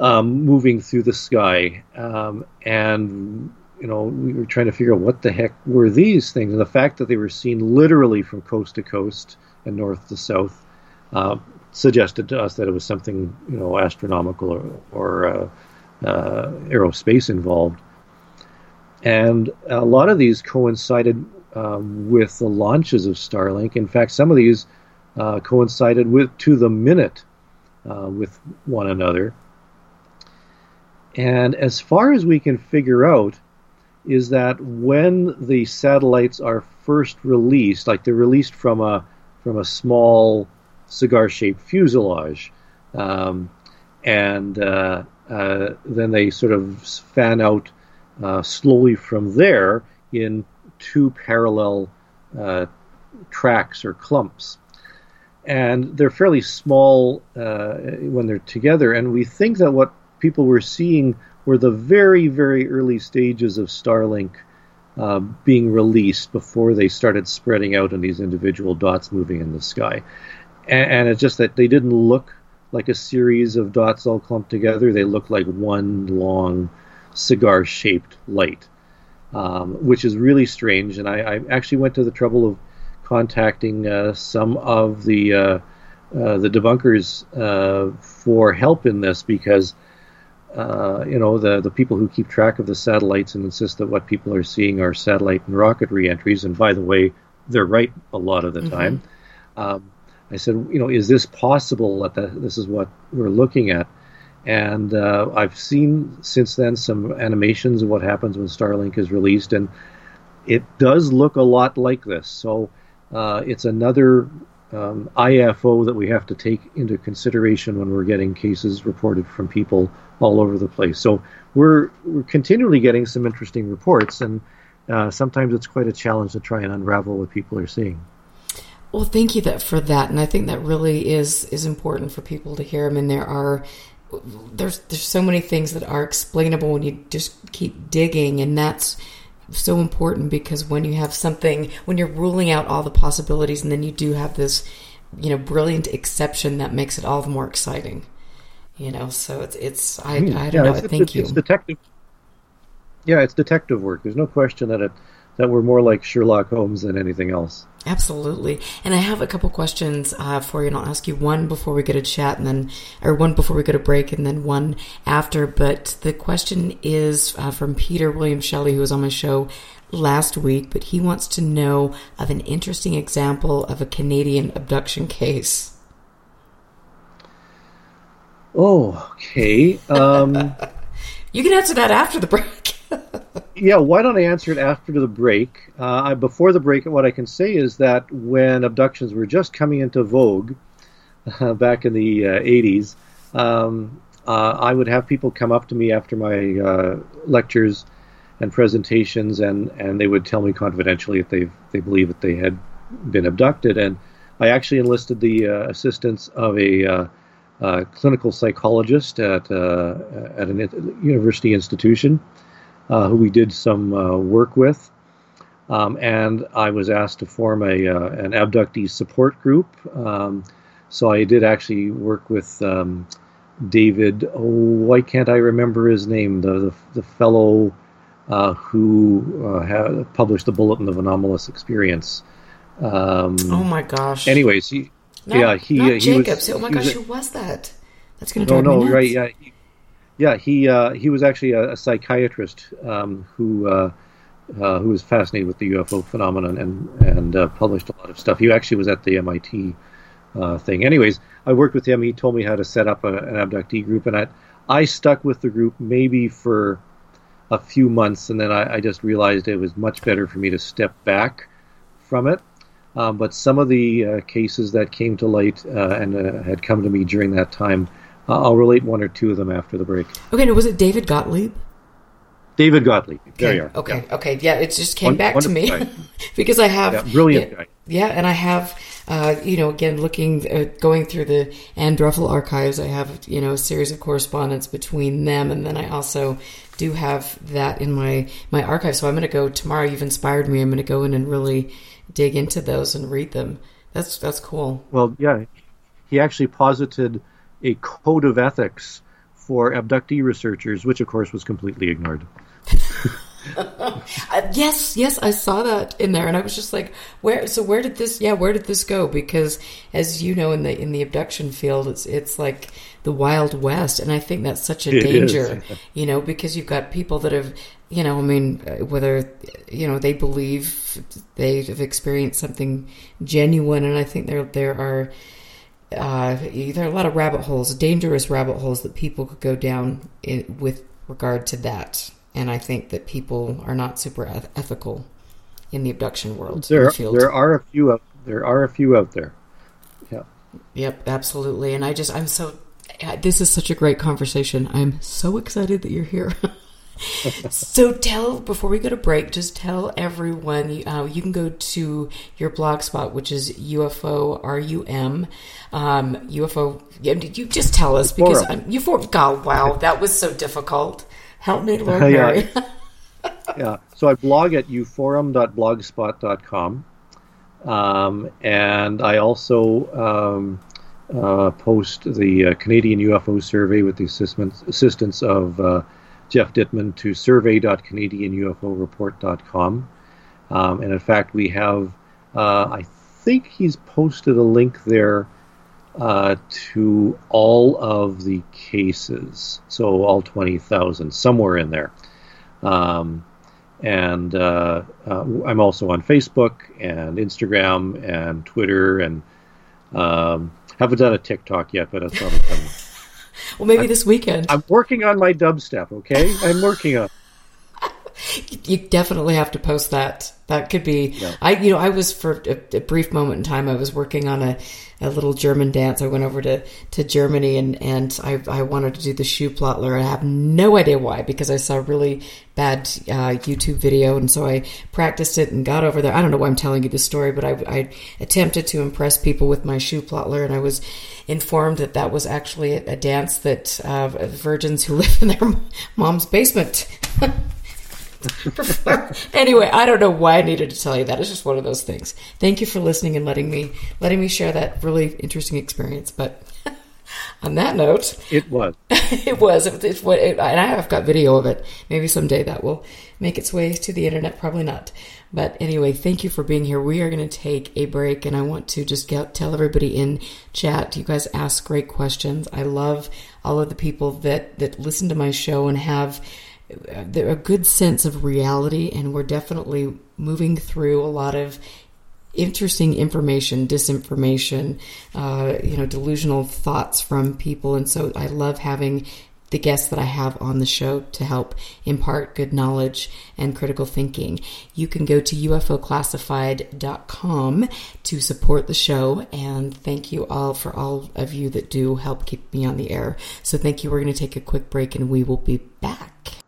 um, moving through the sky. Um, and, you know, we were trying to figure out what the heck were these things. And the fact that they were seen literally from coast to coast and north to south uh, suggested to us that it was something, you know, astronomical or, or uh, aerospace involved. And a lot of these coincided um, with the launches of Starlink. In fact, some of these uh, coincided with to the minute uh, with one another. And as far as we can figure out, is that when the satellites are first released, like they're released from a from a small cigar-shaped fuselage, um, and uh, uh, then they sort of fan out uh, slowly from there in two parallel uh, tracks or clumps and they're fairly small uh, when they're together. And we think that what people were seeing were the very, very early stages of Starlink uh, being released before they started spreading out in these individual dots moving in the sky. And, and it's just that they didn't look like a series of dots all clumped together. They looked like one long cigar-shaped light, um, which is really strange. And I, I actually went to the trouble of contacting uh, some of the uh, uh, the debunkers for help in this because you know the the people who keep track of the satellites and insist that what people are seeing are satellite and rocket reentries. And by the way, they're right a lot of the mm-hmm. time. Um, I said, you know, is this possible that the, this is what we're looking at? And uh, I've seen since then some animations of what happens when Starlink is released, and it does look a lot like this. So uh, it's another um, IFO that we have to take into consideration when we're getting cases reported from people all over the place. So we're we're continually getting some interesting reports, and uh, sometimes it's quite a challenge to try and unravel what people are seeing. Well, thank you that for that, and I think that really is is important for people to hear. I mean, there are there's there's so many things that are explainable when you just keep digging, and that's so important because when you have something, when you're ruling out all the possibilities, and then you do have this, you know, brilliant exception that makes it all the more exciting. You know, so it's it's I, hmm. I don't yeah, know. It's, Thank it's, you. It's detective. Yeah, it's detective work. There's no question that it that we're more like Sherlock Holmes than anything else. Absolutely. And I have a couple questions uh, for you, and I'll ask you one before we go to chat, and then, or one before we go to break, and then one after. But the question is uh, from Peter William Shelley, who was on my show last week, but he wants to know of an interesting example of a Canadian abduction case. Oh, okay. Um, you can answer that after the break. Yeah, why don't I answer it after the break? Uh, before the break, what I can say is that when abductions were just coming into vogue uh, back in the uh, 80s, um, uh, I would have people come up to me after my uh, lectures and presentations, and, and they would tell me confidentially if they they believe that they had been abducted. And I actually enlisted the uh, assistance of a clinical psychologist at at a university institution who we did some uh, work with. Um, and I was asked to form a uh, an abductee support group. Um, so I did actually work with um, David. Oh, why can't I remember his name? The the, the fellow uh, who uh, had published the Bulletin of Anomalous Experience. Um, oh my gosh! Anyways, he not, yeah he not he Jacobs. was, oh my gosh, who was that? That's going to no no right yeah he, yeah, he uh, he was actually a, a psychiatrist um, who uh, uh, who was fascinated with the UFO phenomenon and and uh, published a lot of stuff. He actually was at the MIT uh, thing. Anyways, I worked with him. He told me how to set up a, an abductee group, and I I stuck with the group maybe for a few months, and then I, I just realized it was much better for me to step back from it. Um, but some of the uh, cases that came to light and had come to me during that time I'll relate one or two of them after the break. Okay, no, was it David Gotlib? David Gotlib. There okay, you are. Okay, yeah. okay, yeah, it just came One, back to me because I have yeah, brilliant yeah, guy. Yeah, and I have, uh, you know, again looking, uh, going through the Ann Druffel archives, I have, you know, a series of correspondence between them, and then I also do have that in my my archive. So I'm going to go tomorrow. You've inspired me. I'm going to go in and really dig into those and read them. That's that's cool. Well, yeah, he actually posited a code of ethics for abductee researchers, which of course was completely ignored. uh, yes, yes, I saw that in there, and I was just like, "Where? So where did this? Yeah, where did this go?" Because, as you know, in the in the abduction field, it's it's like the wild west, and I think that's such a It danger, is. you know, because you've got people that have, you know, I mean, uh, whether you know they believe they have experienced something genuine, and I think there there are uh, there are a lot of rabbit holes, dangerous rabbit holes that people could go down in, with regard to that. And I think that people are not super eth- ethical in the abduction world. There, the there are a few out. There are a few out there. Yeah. Yep, absolutely. And I just, I'm so. This is such a great conversation. I'm so excited that you're here. so tell before we go to break just tell everyone uh, you can go to your blog spot which is ufo rum um, ufo you just tell us because um, you for god wow that was so difficult help me lord Yeah. Mary. yeah. So I blog at uforum.blogspot.com. Um, and I also um, uh, post the uh, Canadian UFO survey with the assistance, assistance of uh, Geoff Dittman to survey.canadianUFOreport.com. Um, and in fact, we have, uh, I think he's posted a link there uh, to all of the cases. So all 20,000, somewhere in there. Um, and uh, uh, I'm also on Facebook and Instagram and Twitter and um, haven't done a TikTok yet, but that's probably coming. Well maybe this weekend I'm working on my dubstep. Okay, I'm working on. You definitely have to post that. That could be. Yeah. I you know I was for a, a brief moment in time I was working on a, a little German dance. I went over to, to Germany and and I I wanted to do the Schuhplattler. I have no idea why because I saw a really bad uh, YouTube video and so I practiced it and got over there. I don't know why I'm telling you this story, but I I attempted to impress people with my Schuhplattler and I was informed that that was actually a, a dance that uh, virgins who live in their mom's basement. anyway, I don't know why I needed to tell you that. It's just one of those things. Thank you for listening and letting me letting me share that really interesting experience. But on that note, It was. it was. It, it, it, and I have got video of it. Maybe someday that will make its way to the internet. Probably not. But anyway, thank you for being here. We are going to take a break, and I want to just get, tell everybody in chat. You guys ask great questions. I love all of the people that that listen to my show and have a good sense of reality, and we're definitely moving through a lot of interesting information, disinformation, uh, you know, delusional thoughts from people. And so I love having the guests that I have on the show to help impart good knowledge and critical thinking. You can go to ufoclassified.com to support the show. And thank you all for all of you that do help keep me on the air. So thank you. We're going to take a quick break and we will be back.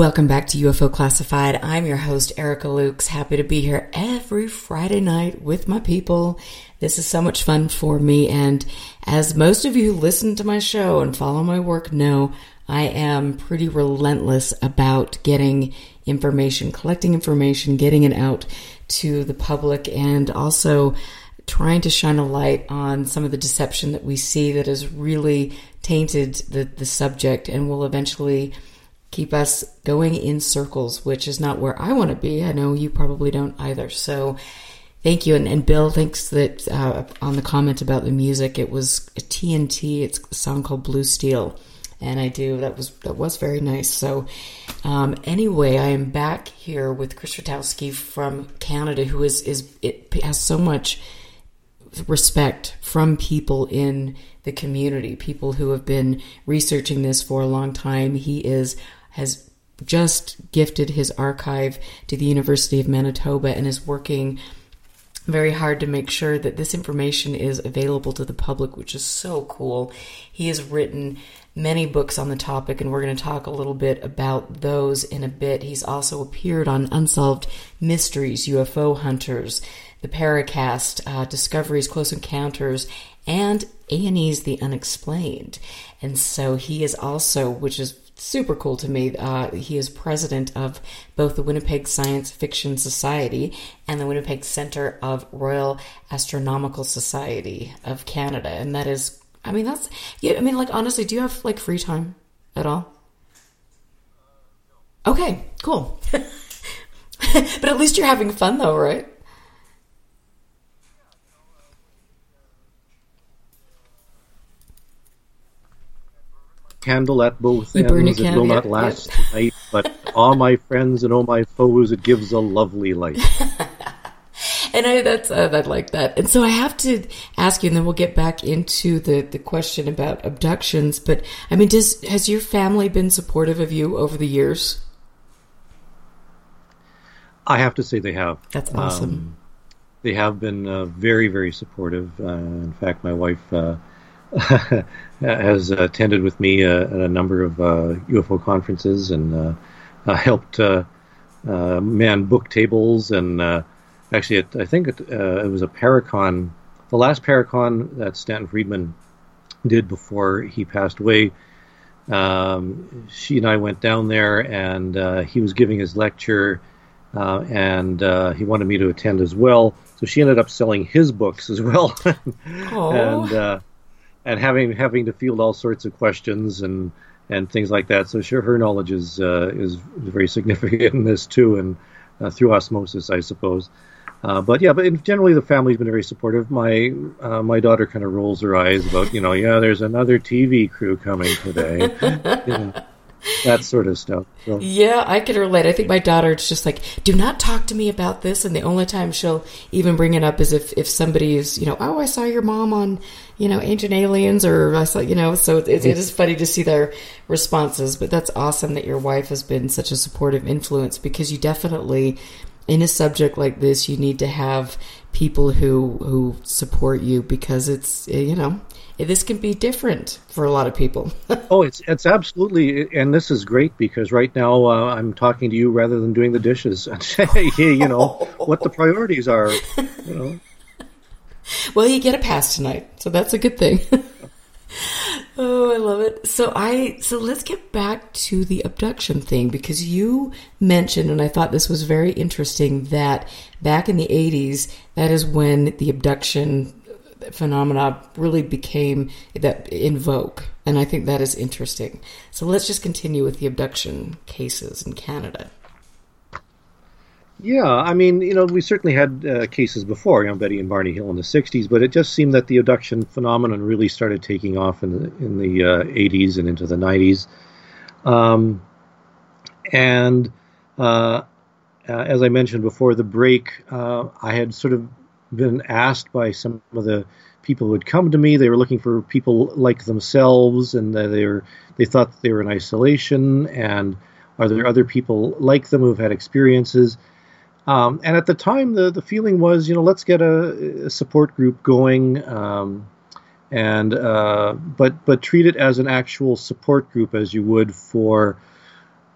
Welcome back to UFO Classified. I'm your host, Erica Lukes. Happy to be here every Friday night with my people. This is so much fun for me. And as most of you who listen to my show and follow my work know, I am pretty relentless about getting information, collecting information, getting it out to the public, and also trying to shine a light on some of the deception that we see that has really tainted the, the subject and will eventually keep us going in circles, which is not where I want to be. I know you probably don't either. So thank you. And, and Bill, thanks that uh, on the comment about the music, it was a TNT. It's a song called Blue Steel. And I do. That was that was very nice. So, um, anyway, I am back here with Chris Rutkowski from Canada, who is is it has so much respect from people in the community, people who have been researching this for a long time. He is has just gifted his archive to the University of Manitoba and is working very hard to make sure that this information is available to the public, which is so cool. He has written many books on the topic, and we're going to talk a little bit about those in a bit. He's also appeared on Unsolved Mysteries, UFO Hunters, The Paracast, uh, Discoveries, Close Encounters, and A&E's The Unexplained. And so he is also, which is super cool to me. Uh, he is president of both the Winnipeg Science Fiction Society and the Winnipeg Center of Royal Astronomical Society of Canada, and that is, I mean, that's yeah. I mean, like honestly, do you have like free time at all? Okay, cool. but at least you're having fun, though, right? Candle at both You ends. It will not last yep. tonight, but all my friends and all my foes, it gives a lovely light. And I that's uh, I like that. And so I have to ask you, and then we'll get back into the the question about abductions. But I mean, does has your family been supportive of you over the years? I have to say they have. That's awesome. Um, they have been uh, very, very supportive. Uh, in fact, my wife uh, has attended with me uh, at a number of uh, UFO conferences and uh, uh, helped uh, uh, man book tables. And uh, actually, it, I think it, uh, it was a Paracon, the last Paracon that Stanton Friedman did before he passed away. Um, she and I went down there, and uh, he was giving his lecture uh, and uh, he wanted me to attend as well. So she ended up selling his books as well, Oh. and uh, and having having to field all sorts of questions and and things like that. So sure, her knowledge is uh, is very significant in this too, and uh, through osmosis, I suppose. Uh, but yeah, but in, generally the family's been very supportive. My uh, my daughter kind of rolls her eyes about you know yeah, there's another TV crew coming today, know, that sort of stuff. So. Yeah, I can relate. I think my daughter's just like, do not talk to me about this. And the only time she'll even bring it up is if, if somebody is, you know, oh, I saw your mom on, you know, Ancient Aliens or I saw, you know, so it, it is funny to see their responses. But that's awesome that your wife has been such a supportive influence because you definitely, in a subject like this, you need to have people who, who support you because it's, you know, this can be different for a lot of people. Oh, it's it's absolutely, and this is great because right now uh, I'm talking to you rather than doing the dishes. Hey, you know what the priorities are. You know, Well, you get a pass tonight, so that's a good thing. oh, I love it. So I so let's get back to the abduction thing because you mentioned and I thought this was very interesting that back in the 80s that is when the abduction phenomena really became that in vogue and I think that is interesting. So let's just continue with the abduction cases in Canada. Yeah. I mean, you know, we certainly had uh, cases before. You know, Betty and Barney Hill in the '60s, but it just seemed that the abduction phenomenon really started taking off in the in the uh, '80s and into the '90s. Um, and uh, uh, as I mentioned before the break, uh, I had sort of been asked by some of the people who had come to me. They were looking for people like themselves, and uh, they were they thought they were in isolation. And are there other people like them who've had experiences? Um, and at the time, the the feeling was, you know, let's get a, a support group going. Um, and uh, but but treat it as an actual support group as you would for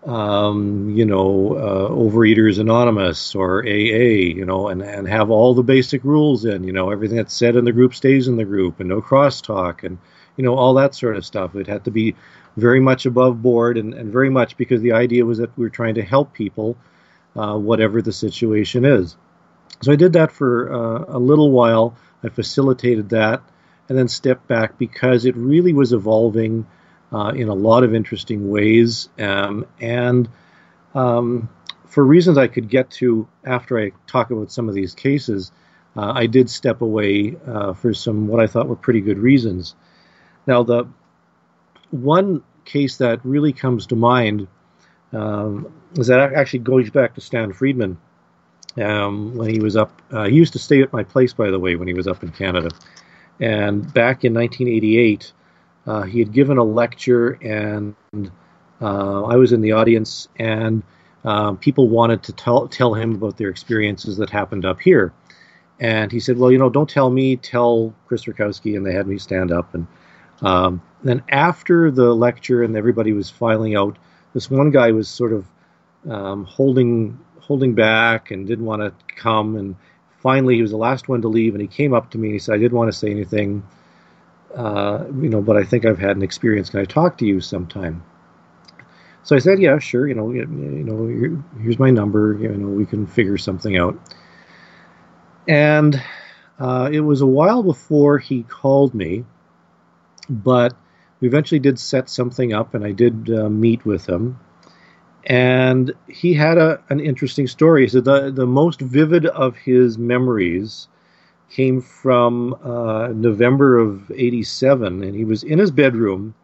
um, you know, uh, Overeaters Anonymous or AA, you know, and, and have all the basic rules in, you know, everything that's said in the group stays in the group and no crosstalk and, you know, all that sort of stuff. It had to be very much above board and, and very much because the idea was that we were trying to help people, uh, whatever the situation is. So I did that for uh, a little while. I facilitated that and then stepped back because it really was evolving uh, in a lot of interesting ways. Um, and um, for reasons I could get to after I talk about some of these cases, uh, I did step away uh, for some what I thought were pretty good reasons. Now, the one case that really comes to mind um, is that actually goes back to Stan Friedman um, when he was up. Uh, he used to stay at my place, by the way, when he was up in Canada. And back in 1988, uh, he had given a lecture, and uh, I was in the audience, and um, people wanted to tell tell him about their experiences that happened up here. And he said, "Well, you know, don't tell me, tell Chris Rutkowski." And they had me stand up, and um, then after the lecture, and everybody was filing out, this one guy was sort of um, holding holding back and didn't want to come, and finally he was the last one to leave, and he came up to me and he said, "I didn't want to say anything." Uh, you know, but I think I've had an experience. Can I talk to you sometime? So I said, yeah, sure. You know, you, know, here's my number. You know, we can figure something out. And uh, it was a while before he called me, but we eventually did set something up, and I did uh, meet with him. And he had a, an interesting story. He said the the most vivid of his memories came from uh, November of '87, and he was in his bedroom,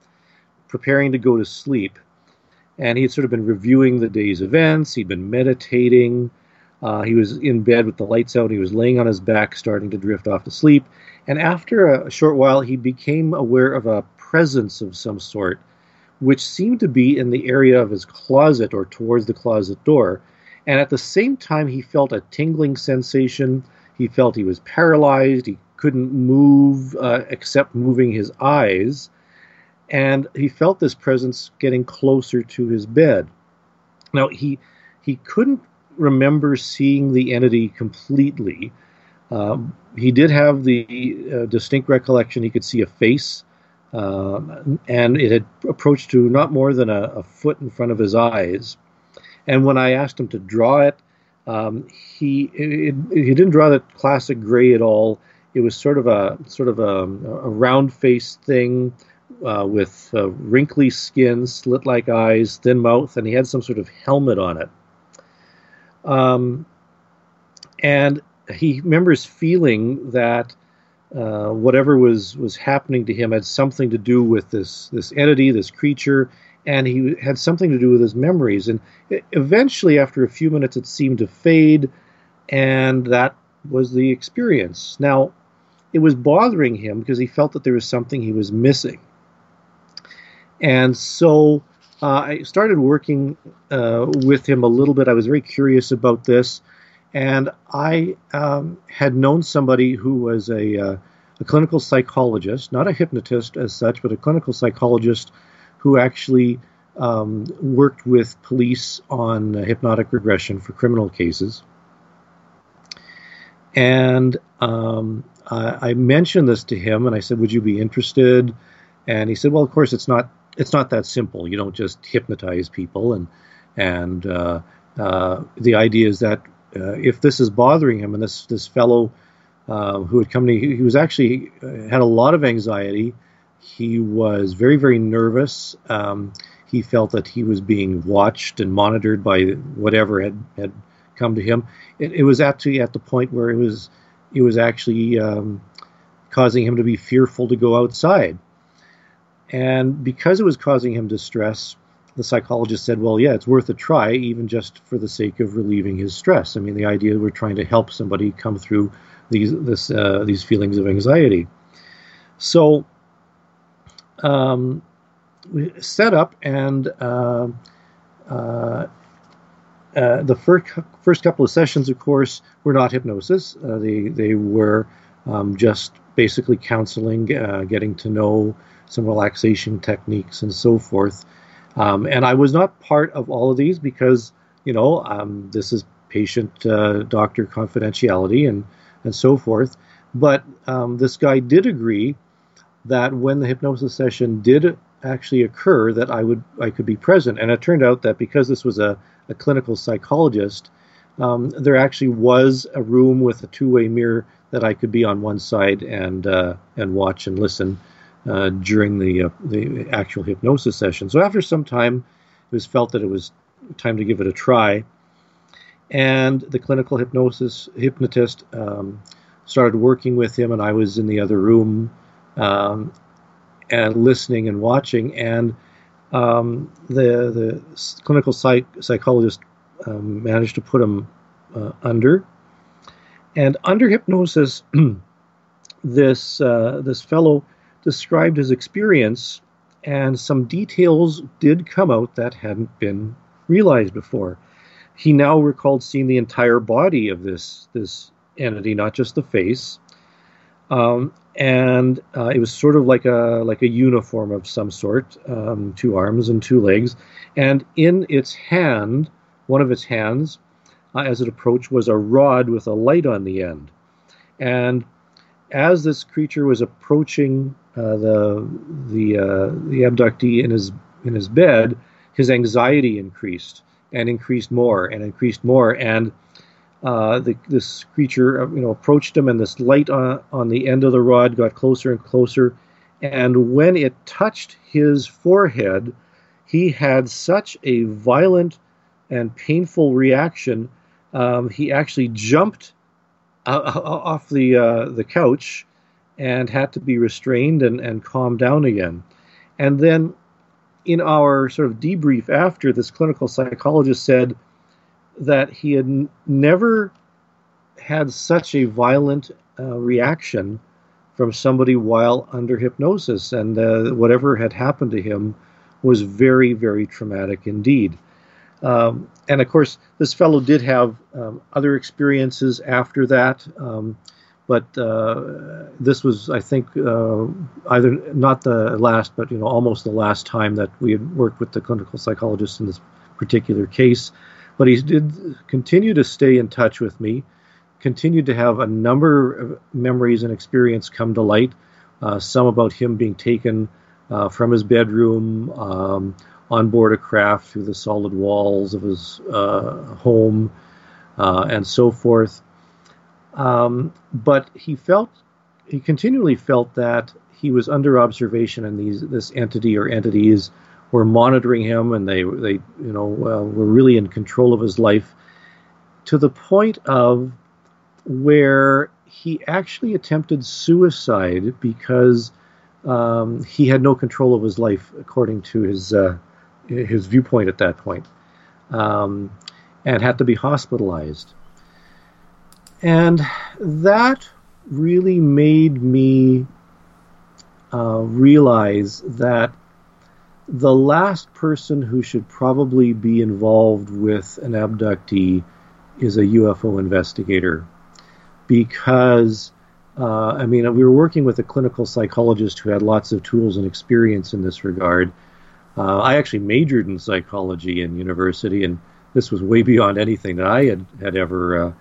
preparing to go to sleep, and he had sort of been reviewing the day's events. He'd been meditating. Uh, he was in bed with the lights out. He was laying on his back, starting to drift off to sleep. And after a short while, he became aware of a presence of some sort, which seemed to be in the area of his closet or towards the closet door. And at the same time, he felt a tingling sensation. He felt he was paralyzed. He couldn't move uh, except moving his eyes. And he felt this presence getting closer to his bed. Now, he, he couldn't remember seeing the entity completely. Um, he did have the uh, distinct recollection he could see a face, and it had approached to not more than a, a, foot in front of his eyes. And when I asked him to draw it, um, he he didn't draw the classic gray at all. It was sort of a sort of a, a round faced thing uh, with uh, wrinkly skin, slit like eyes, thin mouth, and he had some sort of helmet on it. Um, and he remembers feeling that uh, whatever was was happening to him had something to do with this this entity, this creature, and he had something to do with his memories. And eventually, after a few minutes, it seemed to fade, and that was the experience. Now, it was bothering him because he felt that there was something he was missing, and so uh, I started working uh, with him a little bit. I was very curious about this, and I um, had known somebody who was a, uh, a, clinical psychologist, not a hypnotist as such, but a clinical psychologist who actually um, worked with police on hypnotic regression for criminal cases. And um, I, I mentioned this to him, and I said, "Would you be interested?" And he said, "Well, of course, it's not it's not that simple. You don't just hypnotize people, and and uh, uh, the idea is that uh, if this is bothering him, and this this fellow uh, who had come to, he, he was actually uh, had a lot of anxiety. He was very very nervous. Um, he felt that he was being watched and monitored by whatever had had come to him. It, it was actually at the point where it was it was actually um, causing him to be fearful to go outside. And because it was causing him distress, the psychologist said, well, yeah, it's worth a try, even just for the sake of relieving his stress. I mean, the idea we're trying to help somebody come through these this, uh, these feelings of anxiety. So um, we set up, and uh, uh, uh, the first first couple of sessions, of course, were not hypnosis. Uh, they they were um, just basically counseling, uh, getting to know some relaxation techniques and so forth. Um, and I was not part of all of these because, you know, um, this is patient uh, doctor confidentiality and, and so forth. But um, this guy did agree that when the hypnosis session did actually occur, that I would I could be present. And it turned out that because this was a, a clinical psychologist, um, there actually was a room with a two-way mirror that I could be on one side and uh, and watch and listen uh, during the uh, the actual hypnosis session. So after some time, it was felt that it was time to give it a try, and the clinical hypnosis hypnotist um, started working with him, and I was in the other room um, and listening and watching, and um, the the clinical psych, psychologist um, managed to put him uh, under, and under hypnosis, this uh, this fellow described his experience, and some details did come out that hadn't been realized before. He now recalled seeing the entire body of this this entity, not just the face, um, and uh, it was sort of like a like a uniform of some sort, um, two arms and two legs, and in its hand, one of its hands, uh, as it approached, was a rod with a light on the end, and as this creature was approaching uh, the the uh, the abductee in his in his bed, his anxiety increased and increased more and increased more, and uh, the, this creature uh, you know approached him, and this light on on the end of the rod got closer and closer, and when it touched his forehead, he had such a violent and painful reaction. Um, he actually jumped off the uh, the couch and had to be restrained and, and calmed down again. And then in our sort of debrief after, this clinical psychologist said that he had n- never had such a violent uh, reaction from somebody while under hypnosis, and uh, whatever had happened to him was very, very traumatic indeed. Um, and of course, this fellow did have um, other experiences after that, um, but uh, this was, I think, uh, either not the last, but you know, almost the last time that we had worked with the clinical psychologist in this particular case. But he did continue to stay in touch with me, continued to have a number of memories and experience come to light. Uh, some about him being taken uh, from his bedroom um, on board a craft through the solid walls of his uh, home uh, and so forth. Um, but he felt, he continually felt that he was under observation and these this entity or entities were monitoring him and they they you know uh, were really in control of his life to the point of where he actually attempted suicide because um, he had no control of his life according to his uh, his viewpoint at that point, um, and had to be hospitalized. And that really made me uh, realize that the last person who should probably be involved with an abductee is a UFO investigator. Because, uh, I mean, we were working with a clinical psychologist who had lots of tools and experience in this regard. Uh, I actually majored in psychology in university, and this was way beyond anything that I had, had ever uh,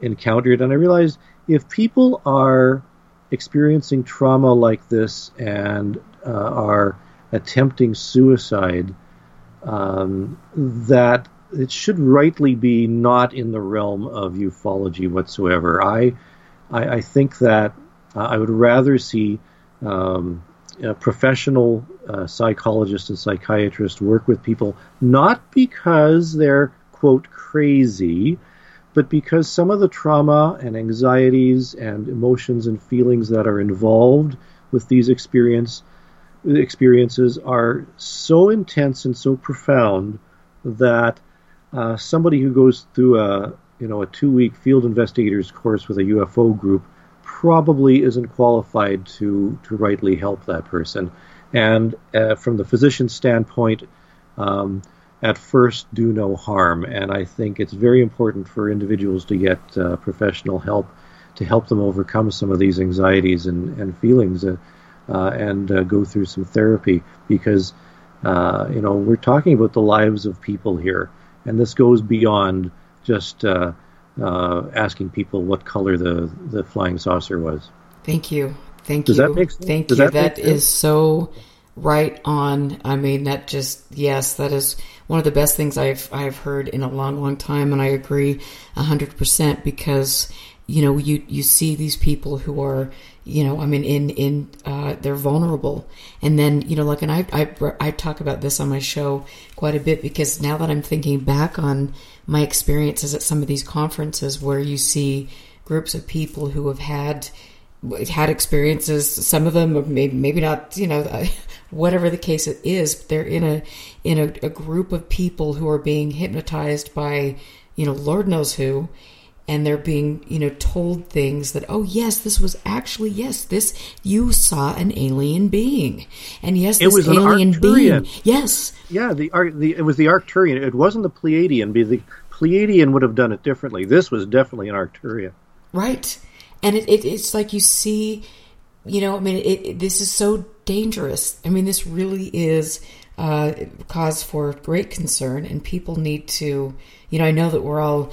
encountered. And I realized if people are experiencing trauma like this and uh, are attempting suicide, um, that it should rightly be not in the realm of ufology whatsoever. I, I, I think that uh, I would rather see um, professional uh, psychologists and psychiatrists work with people not because they're quote crazy, but because some of the trauma and anxieties and emotions and feelings that are involved with these experience experiences are so intense and so profound that uh, somebody who goes through a you know a two week field investigators course with a UFO group probably isn't qualified to to rightly help that person. And uh, from the physician's standpoint, um, at first do no harm. And I think it's very important for individuals to get uh, professional help to help them overcome some of these anxieties and, and feelings uh, uh, and uh, go through some therapy because, uh, you know, we're talking about the lives of people here. And this goes beyond just uh, asking people what color the, the flying saucer was. Thank you. Thank Does you. that make sense? Thank Does you. that sense? is so right on. I mean, that just yes, that is one of the best things I've I've heard in a long, long time, and I agree hundred percent because you know you you see these people who are you know I mean in in uh, they're vulnerable, and then you know like and I I I talk about this on my show quite a bit because now that I'm thinking back on my experiences at some of these conferences where you see groups of people who have had had experiences. Some of them, maybe maybe not, you know, whatever the case it is. They're in a in a, a group of people who are being hypnotized by, you know, Lord knows who, and they're being, you know, told things that, oh yes, this was actually yes, this you saw an alien being, and yes, It this was an alien Arcturian. being, yes, Yeah, the, the it was the Arcturian. It wasn't the Pleiadian. Be the Pleiadian would have done it differently. This was definitely an Arcturian. Right. And it, it, it's like you see, you know, I mean, it, it, this is so dangerous. I mean, this really is uh, cause for great concern, and people need to, you know, I know that we're all,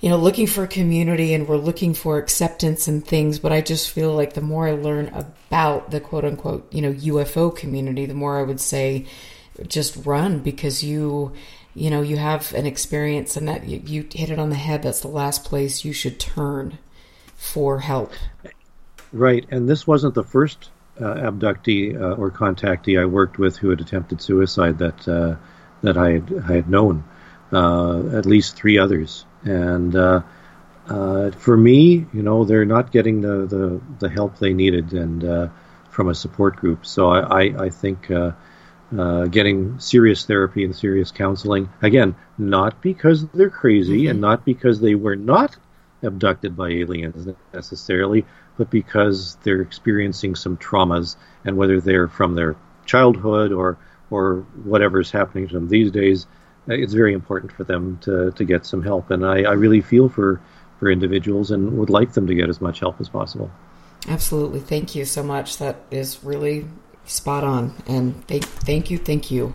you know, looking for community and we're looking for acceptance and things, but I just feel like the more I learn about the quote unquote, you know, UFO community, the more I would say just run because you, you know, you have an experience and that you, you hit it on the head. That's the last place you should turn for help. Right, and this wasn't the first uh, abductee uh, or contactee I worked with who had attempted suicide that uh, that I had, I had known. Uh, at least three others, and uh, uh, for me, you know, they're not getting the, the, the help they needed and uh, from a support group. So I, I, I think uh, uh, getting serious therapy and serious counseling. Again, not because they're crazy mm-hmm. and not because they were not abducted by aliens necessarily, but because they're experiencing some traumas, and whether they're from their childhood or or whatever's happening to them these days, uh, it's very important for them to, to get some help. And I, I really feel for, for individuals and would like them to get as much help as possible. Absolutely. Thank you so much. That is really spot on. And thank, thank you. Thank you.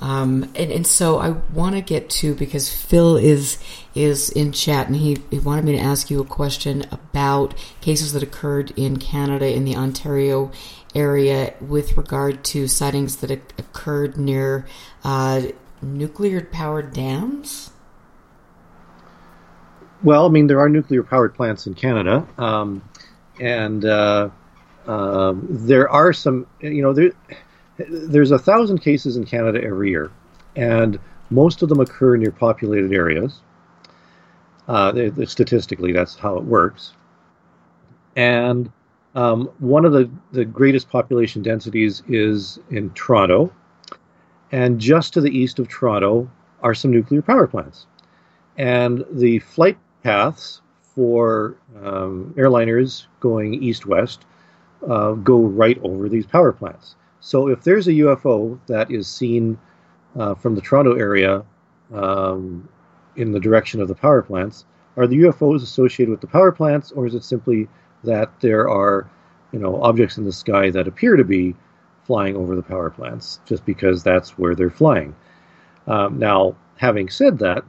Um, and, and so I want to get to because Phil is is in chat and he, he wanted me to ask you a question about cases that occurred in Canada in the Ontario area with regard to sightings that occurred near uh, nuclear powered dams. Well, I mean, there are nuclear powered plants in Canada, um, and uh, uh, there are some, you know, there there's a thousand cases in Canada every year, and most of them occur near populated areas. Uh, they, they, statistically, that's how it works. And um, one of the, the greatest population densities is in Toronto, and just to the east of Toronto are some nuclear power plants. And the flight paths for um, airliners going east west uh, go right over these power plants. So if there's a UFO that is seen uh, from the Toronto area um, in the direction of the power plants, are the UFOs associated with the power plants, or is it simply that there are, you know, objects in the sky that appear to be flying over the power plants, just because that's where they're flying? Um, now, having said that,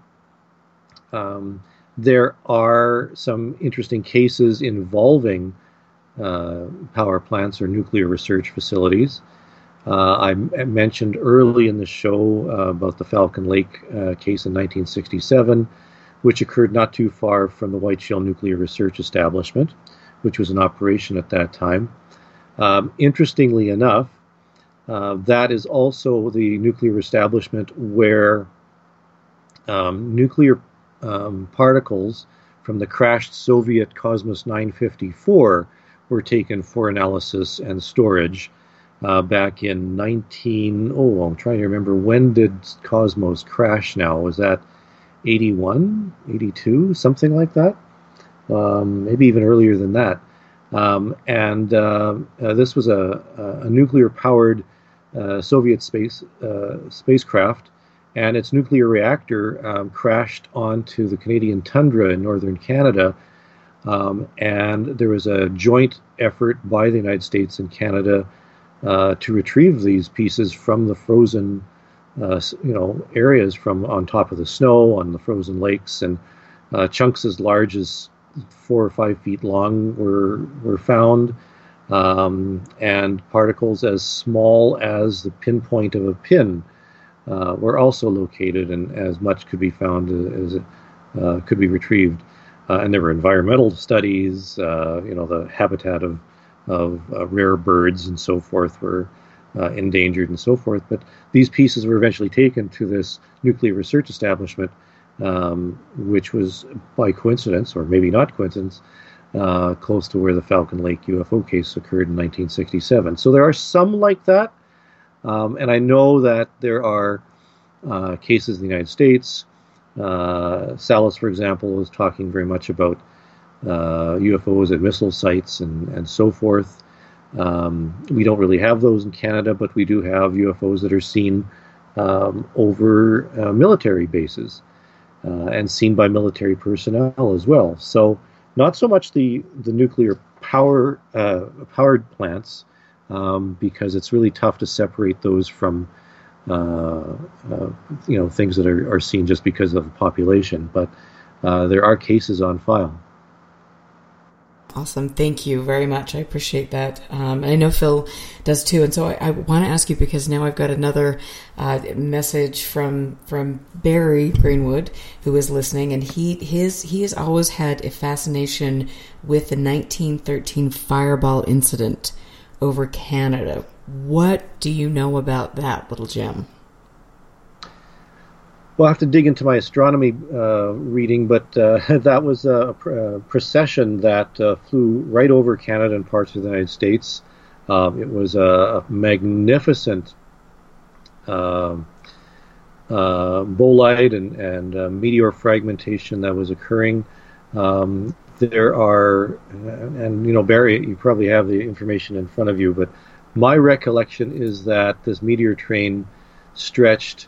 um, there are some interesting cases involving uh, power plants or nuclear research facilities. Uh, I mentioned early in the show uh, about the Falcon Lake uh, case in 1967, which occurred not too far from the Whiteshell Nuclear Research Establishment, which was in operation at that time. Um, interestingly enough, uh, that is also the nuclear establishment where um, nuclear um, particles from the crashed Soviet Cosmos 954 were taken for analysis and storage uh, back in 19. Oh, I'm trying to remember when did Cosmos crash now? Was that 81, 82, something like that? Um, maybe even earlier than that. Um, and uh, uh, this was a, a nuclear powered uh, Soviet space uh, spacecraft, and its nuclear reactor um, crashed onto the Canadian tundra in northern Canada. Um, and there was a joint effort by the United States and Canada uh, to retrieve these pieces from the frozen, uh, you know, areas from on top of the snow on the frozen lakes, and uh, chunks as large as four or five feet long were were found, um, and particles as small as the pinpoint of a pin uh, were also located, and as much could be found as it uh, could be retrieved. and there were environmental studies, you know, the habitat of of uh, rare birds and so forth were uh, endangered and so forth. But these pieces were eventually taken to this nuclear research establishment, um, which was by coincidence, or maybe not coincidence, uh, close to where the Falcon Lake UFO case occurred in 1967. So there are some like that. Um, and I know that there are uh, cases in the United States. Uh, Salas, for example, was talking very much about UFOs at missile sites and, and so forth. Um, we don't really have those in Canada, but we do have UFOs that are seen um, over uh, military bases uh, and seen by military personnel as well. So, not so much the the nuclear power uh, powered plants, um, because it's really tough to separate those from uh, uh, you know things that are, are seen just because of the population. But there are cases on file. Awesome. Thank you very much. I appreciate that. Um, I know Phil does too. And so I, I want to ask you because now I've got another uh, message from from Barry Greenwood who is listening, and he his he has always had a fascination with the 1913 fireball incident over Canada. What do you know about that little gem? Well, have to dig into my astronomy uh, reading, but uh, that was a, a procession that uh, flew right over Canada and parts of the United States. Um, it was a magnificent uh, uh, bolide and, and uh, meteor fragmentation that was occurring. Um, there are, and you know, Barry, you probably have the information in front of you, but my recollection is that this meteor train stretched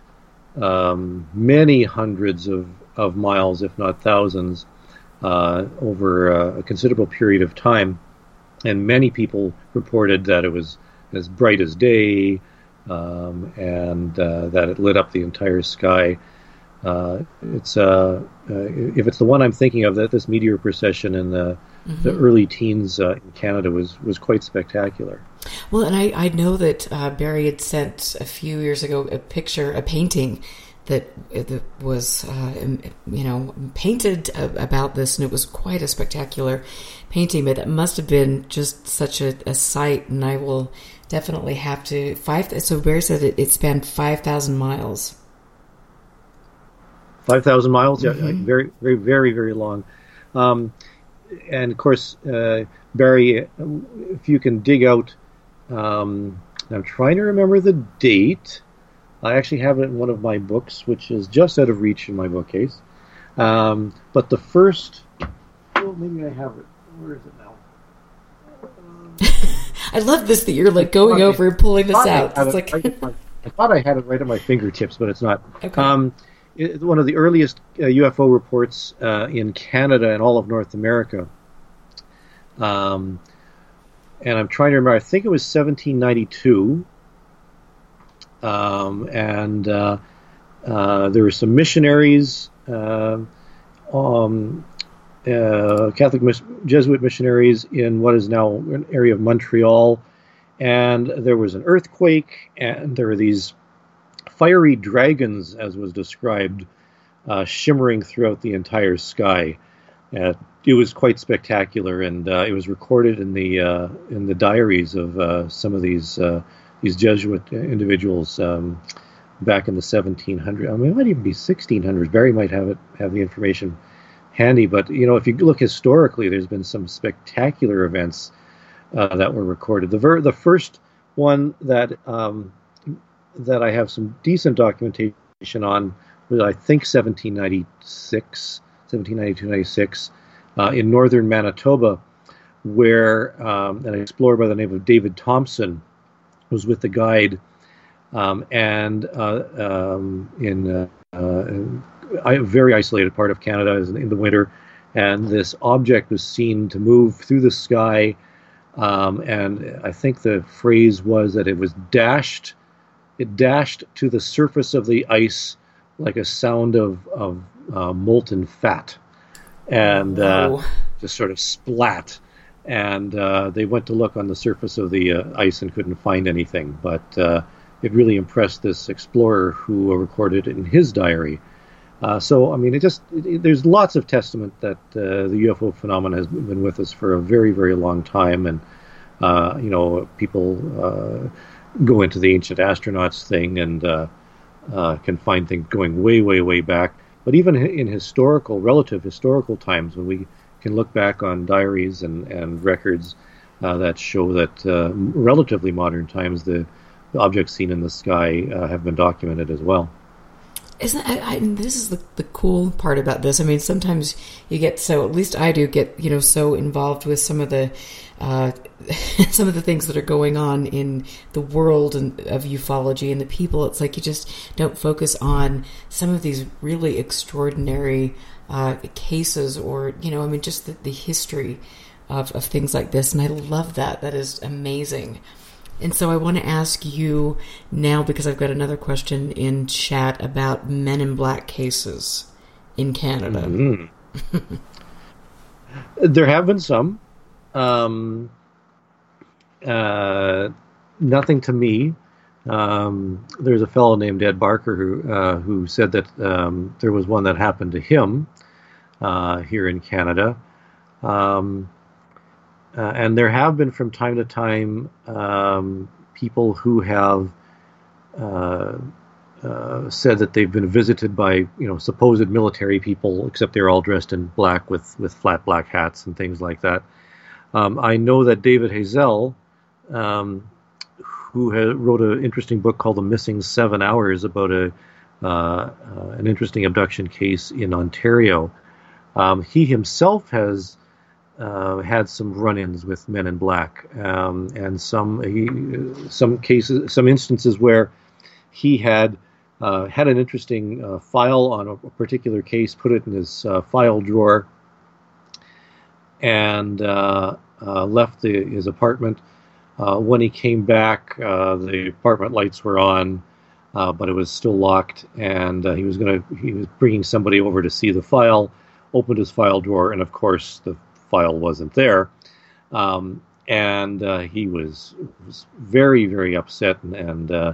um, many hundreds of, of miles, if not thousands, uh, over a, a considerable period of time. And many people reported that it was as bright as day um, and uh, that it lit up the entire sky. Uh, it's uh, uh, if it's the one I'm thinking of, that this meteor procession in the Mm-hmm. the early teens uh, in Canada was was quite spectacular. Well, and I, I know that uh, Barry had sent a few years ago a picture, a painting that, that was, uh, you know, painted about this, and it was quite a spectacular painting. But it must have been just such a, a sight, and I will definitely have to five. So Barry said it, it spanned five thousand miles. Five thousand miles, yeah, Mhm. very, very, very, very long. Um, and of course, uh, Barry, if you can dig out, um, I'm trying to remember the date. I actually have it in one of my books, which is just out of reach in my bookcase. Um, but the first, oh, maybe I have it. Where is it now? I love this that you're like going over and pulling this out. It's like I thought I had it right at my fingertips, but it's not. Okay. Um, it, one of the earliest uh, UFO reports uh, in Canada and all of North America. Um, and I'm trying to remember. I think it was 1792. Um, and uh, uh, there were some missionaries, uh, um, uh, Catholic mis- Jesuit missionaries in what is now an area of Montreal, and there was an earthquake, and there were these fiery dragons, as was described, uh, shimmering throughout the entire sky. Uh, it was quite spectacular, and uh, it was recorded in the uh, in the diaries of uh, some of these uh, these Jesuit individuals um, back in the 1700s. I mean, it might even be 1600s. Barry might have it have the information handy, but you know, if you look historically, there's been some spectacular events that were recorded. The ver- the first one that um, that I have some decent documentation on was I think 1796, 1792, 96 uh, in northern Manitoba, where um, an explorer by the name of David Thompson was with the guide, um, and uh, um, in uh, uh, a very isolated part of Canada in the winter, and this object was seen to move through the sky, um, and I think the phrase was that it was dashed, it dashed to the surface of the ice like a sound of of uh, molten fat, and uh, just sort of splat. And uh, they went to look on the surface of the uh, ice and couldn't find anything. But uh, it really impressed this explorer who recorded it in his diary. Uh, so, I mean, it just it, it- there's lots of testament that uh, the UFO phenomenon has been with us for a very, very long time, and uh, you know, people uh, go into the ancient astronauts thing and uh, can find things going way, way, way back. But even in historical, relative historical times, when we can look back on diaries and, and records uh, that show that uh, relatively modern times, the, the objects seen in the sky uh, have been documented as well. Isn't I, I, this is the, the cool part about this? I mean, sometimes you get so at least I do get you know so involved with some of the uh, some of the things that are going on in the world and of ufology and the people. It's like you just don't focus on some of these really extraordinary uh, cases, or you know, I mean, just the, the history of of things like this. And I love that. That is amazing. And so I want to ask you now because I've got another question in chat about Men in Black cases in Canada. Mhm. there have been some. Um, uh, nothing to me. Um, there's a fellow named Ed Barker who uh, who said that um, there was one that happened to him uh, here in Canada. Um, uh, and there have been from time to time um, people who have uh, uh, said that they've been visited by you know supposed military people, except they're all dressed in black with with flat black hats and things like that. Um, I know that David Haisell, um, who wrote an interesting book called The Missing Seven Hours about a uh, uh, an interesting abduction case in Ontario. Um, he himself has uh, had some run-ins with Men in Black, um, and some he, some cases, some instances where he had uh, had an interesting uh, file on a particular case, put it in his uh, file drawer, and uh, uh, left the, his apartment. when he came back, the apartment lights were on. but it was still locked, and he was going to. He was bringing somebody over to see the file. Opened his file drawer, and of course, the file wasn't there. Um, and uh, he was was very very upset and, and uh,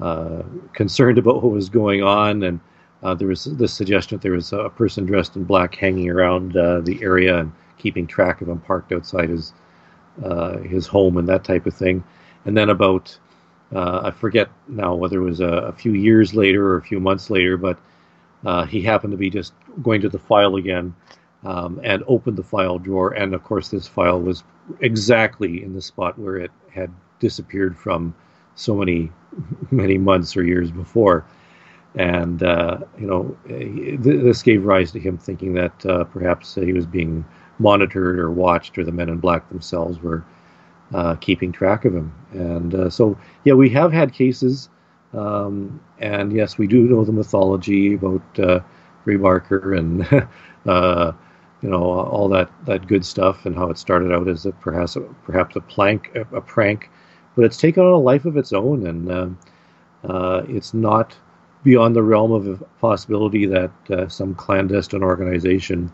uh, concerned about what was going on. And uh, there was the suggestion that there was a person dressed in black hanging around uh, the area and keeping track of him, parked outside his uh, his home and that type of thing. And then about I forget now whether it was a, a, few years later or a few months later, but he happened to be just going to the file again um, and opened the file drawer. And of course, this file was exactly in the spot where it had disappeared from so many, many months or years before. And, uh, you know, this gave rise to him thinking that uh, perhaps he was being monitored or watched, or the men in black themselves were uh, keeping track of him. And uh, so, yeah, we have had cases. Um, and yes, we do know the mythology about uh, Gray Barker and uh, you know all that that good stuff and how it started out as a perhaps a, perhaps a plank a, prank, but it's taken on a life of its own, and uh, uh, it's not beyond the realm of possibility that uh, some clandestine organization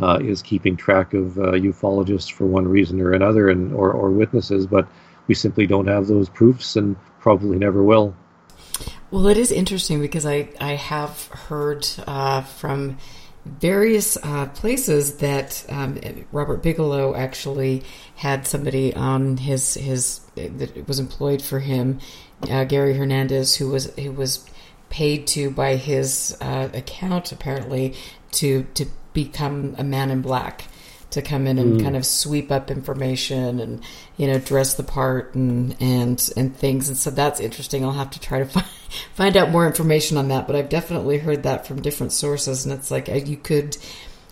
uh, is keeping track of uh, ufologists for one reason or another, and or, or witnesses, but we simply don't have those proofs, and probably never will. Well, it is interesting because I I have heard uh, from various uh, places that um, Robert Bigelow actually had somebody on his his that was employed for him, uh, Gary Hernandez, who was who was paid to by his uh, account apparently to to become a man in black to come in and mm. kind of sweep up information and you know dress the part and and and things and so that's interesting i'll have to try to find find out more information on that but i've definitely heard that from different sources and it's like uh, you could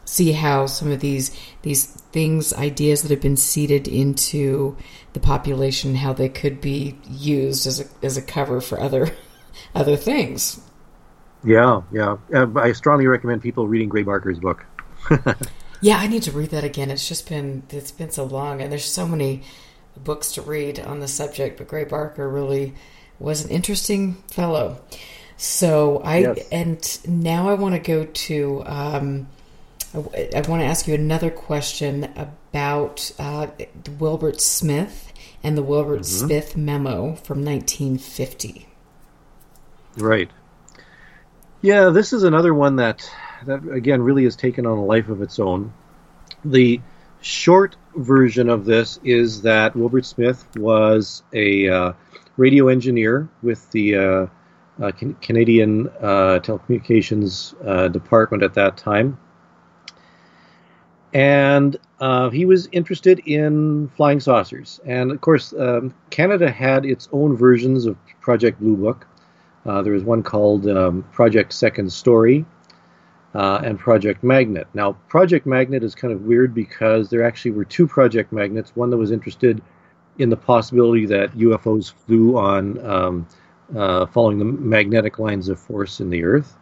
see how some of these these things ideas that have been seeded into the population how they could be used as a as a cover for other other things yeah yeah uh, i strongly recommend people reading gray barker's book Yeah, I need to read that again. It's just been it's been so long, and there's so many books to read on the subject. But Gray Barker really was an interesting fellow. So I yes. and now I want to go to. Um, I, I want to ask you another question about uh, Wilbert Smith and the Wilbert mm-hmm. Smith memo from 1950. Right. Yeah, this is another one that that again really has taken on a life of its own. The short version of this is that Wilbert Smith was a uh, radio engineer with the uh, uh, Can- Canadian uh, Telecommunications Department at that time. And he was interested in flying saucers. And of course, um, Canada had its own versions of Project Blue Book. there was one called um, Project Second Story, uh, and Project Magnet. Now, Project Magnet is kind of weird because there actually were two Project Magnets. One that was interested in the possibility that UFOs flew on um, uh, following the magnetic lines of force in the Earth.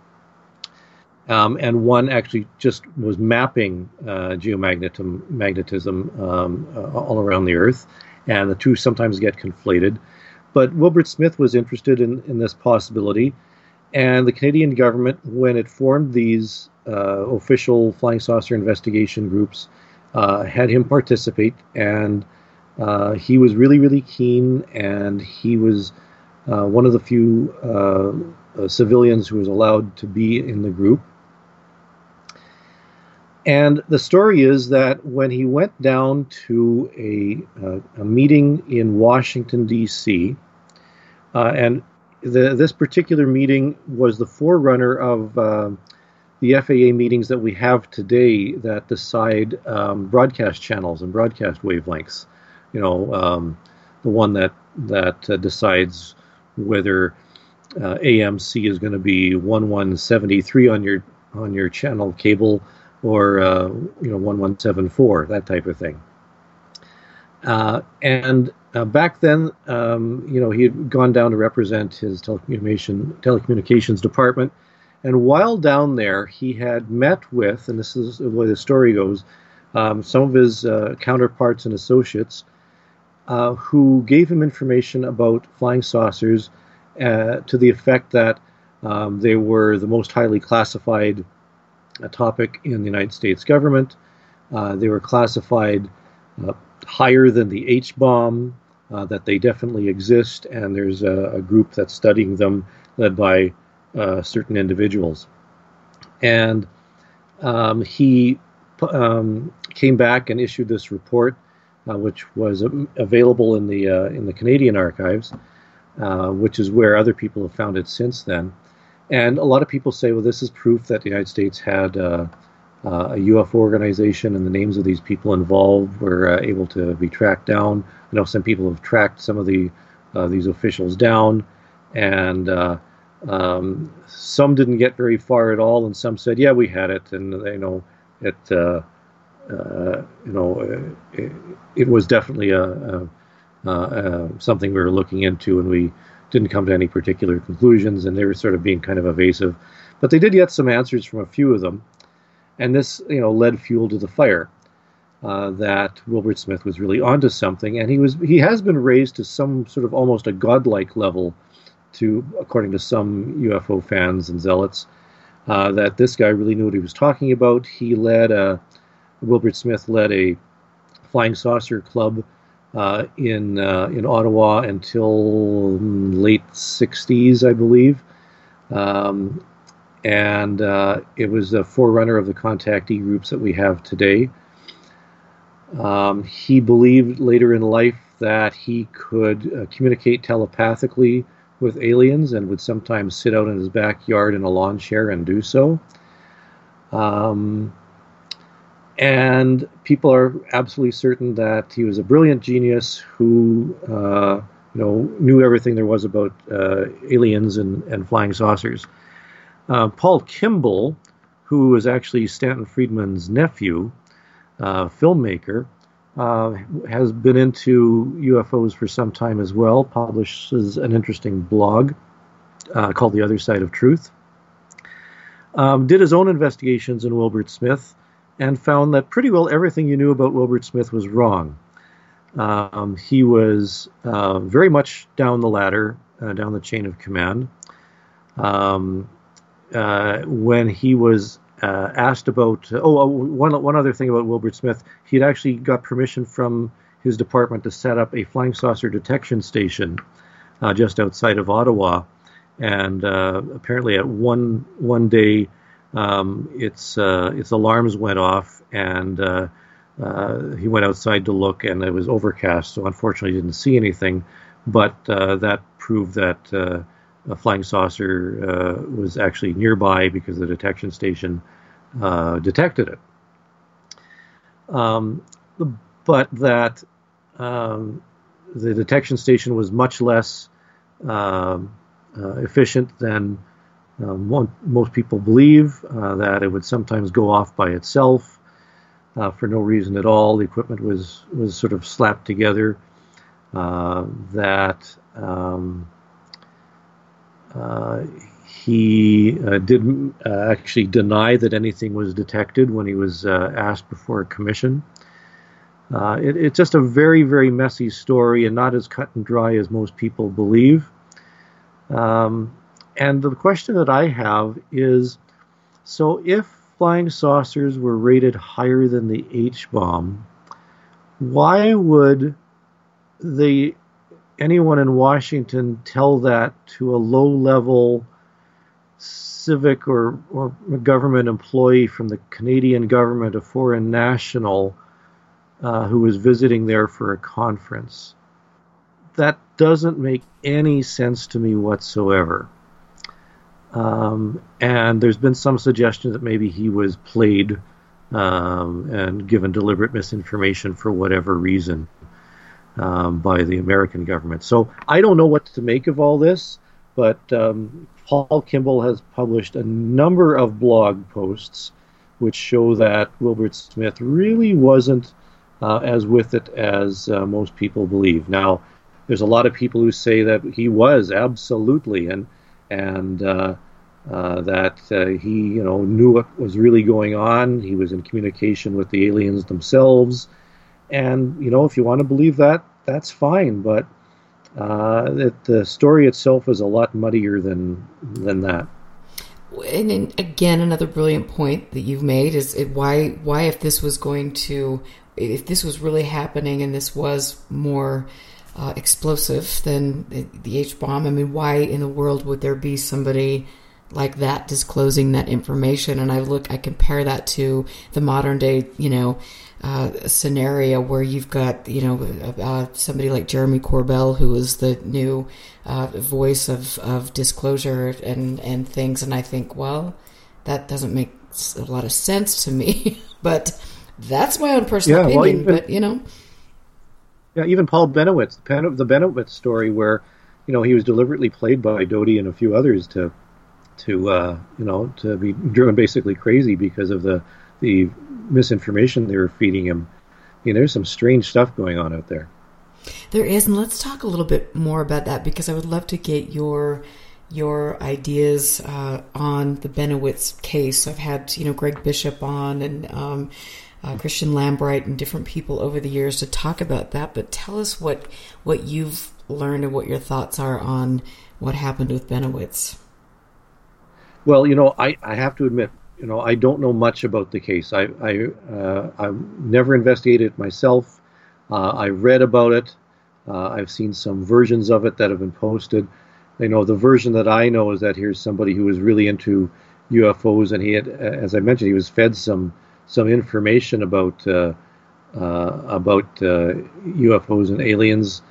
Um, and one actually just was mapping uh, geomagnetism magnetism, um, uh, all around the Earth, and the two sometimes get conflated. But Wilbert Smith was interested in, in this possibility, and the Canadian government, when it formed these uh, official flying saucer investigation groups, uh, had him participate, and uh, he was really, really keen, and he was uh, one of the few uh, uh, civilians who was allowed to be in the group. And the story is that when he went down to a, a meeting in Washington, D.C., and the, this particular meeting was the forerunner of uh, the FAA meetings that we have today that decide um, broadcast channels and broadcast wavelengths. You know, um, the one that that uh, decides whether uh, AMC is going to be 1173 on your on your channel cable or uh, you know 1174 that type of thing. Uh, and uh, back then, um, you know, he had gone down to represent his telecommunication telecommunications department, and while down there, he had met with, and this is the way the story goes, um, some of his uh, counterparts and associates uh, who gave him information about flying saucers uh, to the effect that um, they were the most highly classified uh, topic in the United States government. Uh, they were classified higher than the H bomb, that they definitely exist, and there's a, a, group that's studying them led by certain individuals. And um, he um, came back and issued this report, which was um, available in the uh, in the Canadian archives, uh, which is where other people have found it since then. And a lot of people say, well, this is proof that the United States had uh, uh, a UFO organization, and the names of these people involved were uh, able to be tracked down. I know some people have tracked some of the uh, these officials down, and uh, um, some didn't get very far at all, and some said, "Yeah, we had it," and you know, it, uh, you know, it, it, was definitely a, a, a, something we were looking into, and we didn't come to any particular conclusions, and they were sort of being kind of evasive. But they did get some answers from a few of them and this you know led fuel to the fire. Uh, that Wilbert Smith was really onto something, and he was he has been raised to some sort of almost a godlike level, to according to some UFO fans and zealots, uh, that this guy really knew what he was talking about. He led a Wilbert Smith led a flying saucer club uh, in uh, in Ottawa until late '60s, I believe. Um, and uh, it was a forerunner of the contactee groups that we have today. Um, he believed later in life that he could uh, communicate telepathically with aliens and would sometimes sit out in his backyard in a lawn chair and do so. Um, and people are absolutely certain that he was a brilliant genius who, uh, you know, knew everything there was about uh, aliens and, and flying saucers. Uh, Paul Kimball, who was actually Stanton Friedman's nephew, uh, filmmaker, uh, has been into UFOs for some time as well, publishes an interesting blog uh, called The Other Side of Truth. Um, did his own investigations in Wilbert Smith and found that pretty well everything you knew about Wilbert Smith was wrong. Um, he was uh, very much down the ladder, uh, down the chain of command. Um, uh, when he was uh, asked about oh uh, one one other thing about Wilbert Smith, he had actually got permission from his department to set up a flying saucer detection station uh, just outside of Ottawa, and apparently at one one day um, its uh, its alarms went off and. he went outside to look, and it was overcast, so unfortunately, he didn't see anything. But that proved that a flying saucer uh, was actually nearby because the detection station uh, detected it. Um, but that um, the detection station was much less um, uh, efficient than um, most people believe, uh, that it would sometimes go off by itself. Uh, for no reason at all, the equipment was was sort of slapped together. Uh, that um, uh, he uh, did uh, actually deny that anything was detected when he was asked before a commission. It, it's just a very, very messy story and not as cut and dry as most people believe. Um, and the question that I have is so if flying saucers were rated higher than the H bomb, why would the anyone in Washington tell that to a low level civic or, or government employee from the Canadian government, a foreign national uh, who was visiting there for a conference. That doesn't make any sense to me whatsoever. Um, and there's been some suggestion that maybe he was played um, and given deliberate misinformation for whatever reason. um, by the American government. So I don't know what to make of all this, but um, Paul Kimball has published a number of blog posts which show that Wilbert Smith really wasn't uh, as with it as uh, most people believe. Now, there's a lot of people who say that he was absolutely, and and uh, uh that uh, he you know knew what was really going on. He was in communication with the aliens themselves, and you know if you want to believe that, that's fine. But uh, the story itself is a lot muddier than than that. And, again, another brilliant point that you've made is it, why why if this was going to if this was really happening and this was more uh, explosive than the H bomb, I mean, why in the world would there be somebody like that disclosing that information? And I look, I compare that to the modern day, you know, uh, scenario where you've got, you know, uh, somebody like Jeremy Corbell, who is the new uh, voice of, of disclosure and, and things. And I think, well, that doesn't make a lot of sense to me, but that's my own personal yeah, opinion. Well, even, but, you know. Yeah, even Paul Bennewitz, the Bennewitz story where, you know, he was deliberately played by Doty and a few others to, to uh, you know, to be driven basically crazy because of the the misinformation they were feeding him. You know, there's some strange stuff going on out there. There is, and let's talk a little bit more about that because I would love to get your your ideas uh, on the Bennewitz case. I've had you know Greg Bishop on and um, uh, Christian Lambright and different people over the years to talk about that. But tell us what what you've learned and what your thoughts are on what happened with Bennewitz. Well, you know, I, I have to admit, you know, I don't know much about the case. I I uh, I've never investigated it myself. Uh, I read about it. Uh, I've seen some versions of it that have been posted. You know, the version that I know is that here's somebody who was really into UFOs, and he had, as I mentioned, he was fed some some information about uh, uh, about UFOs uh, and aliens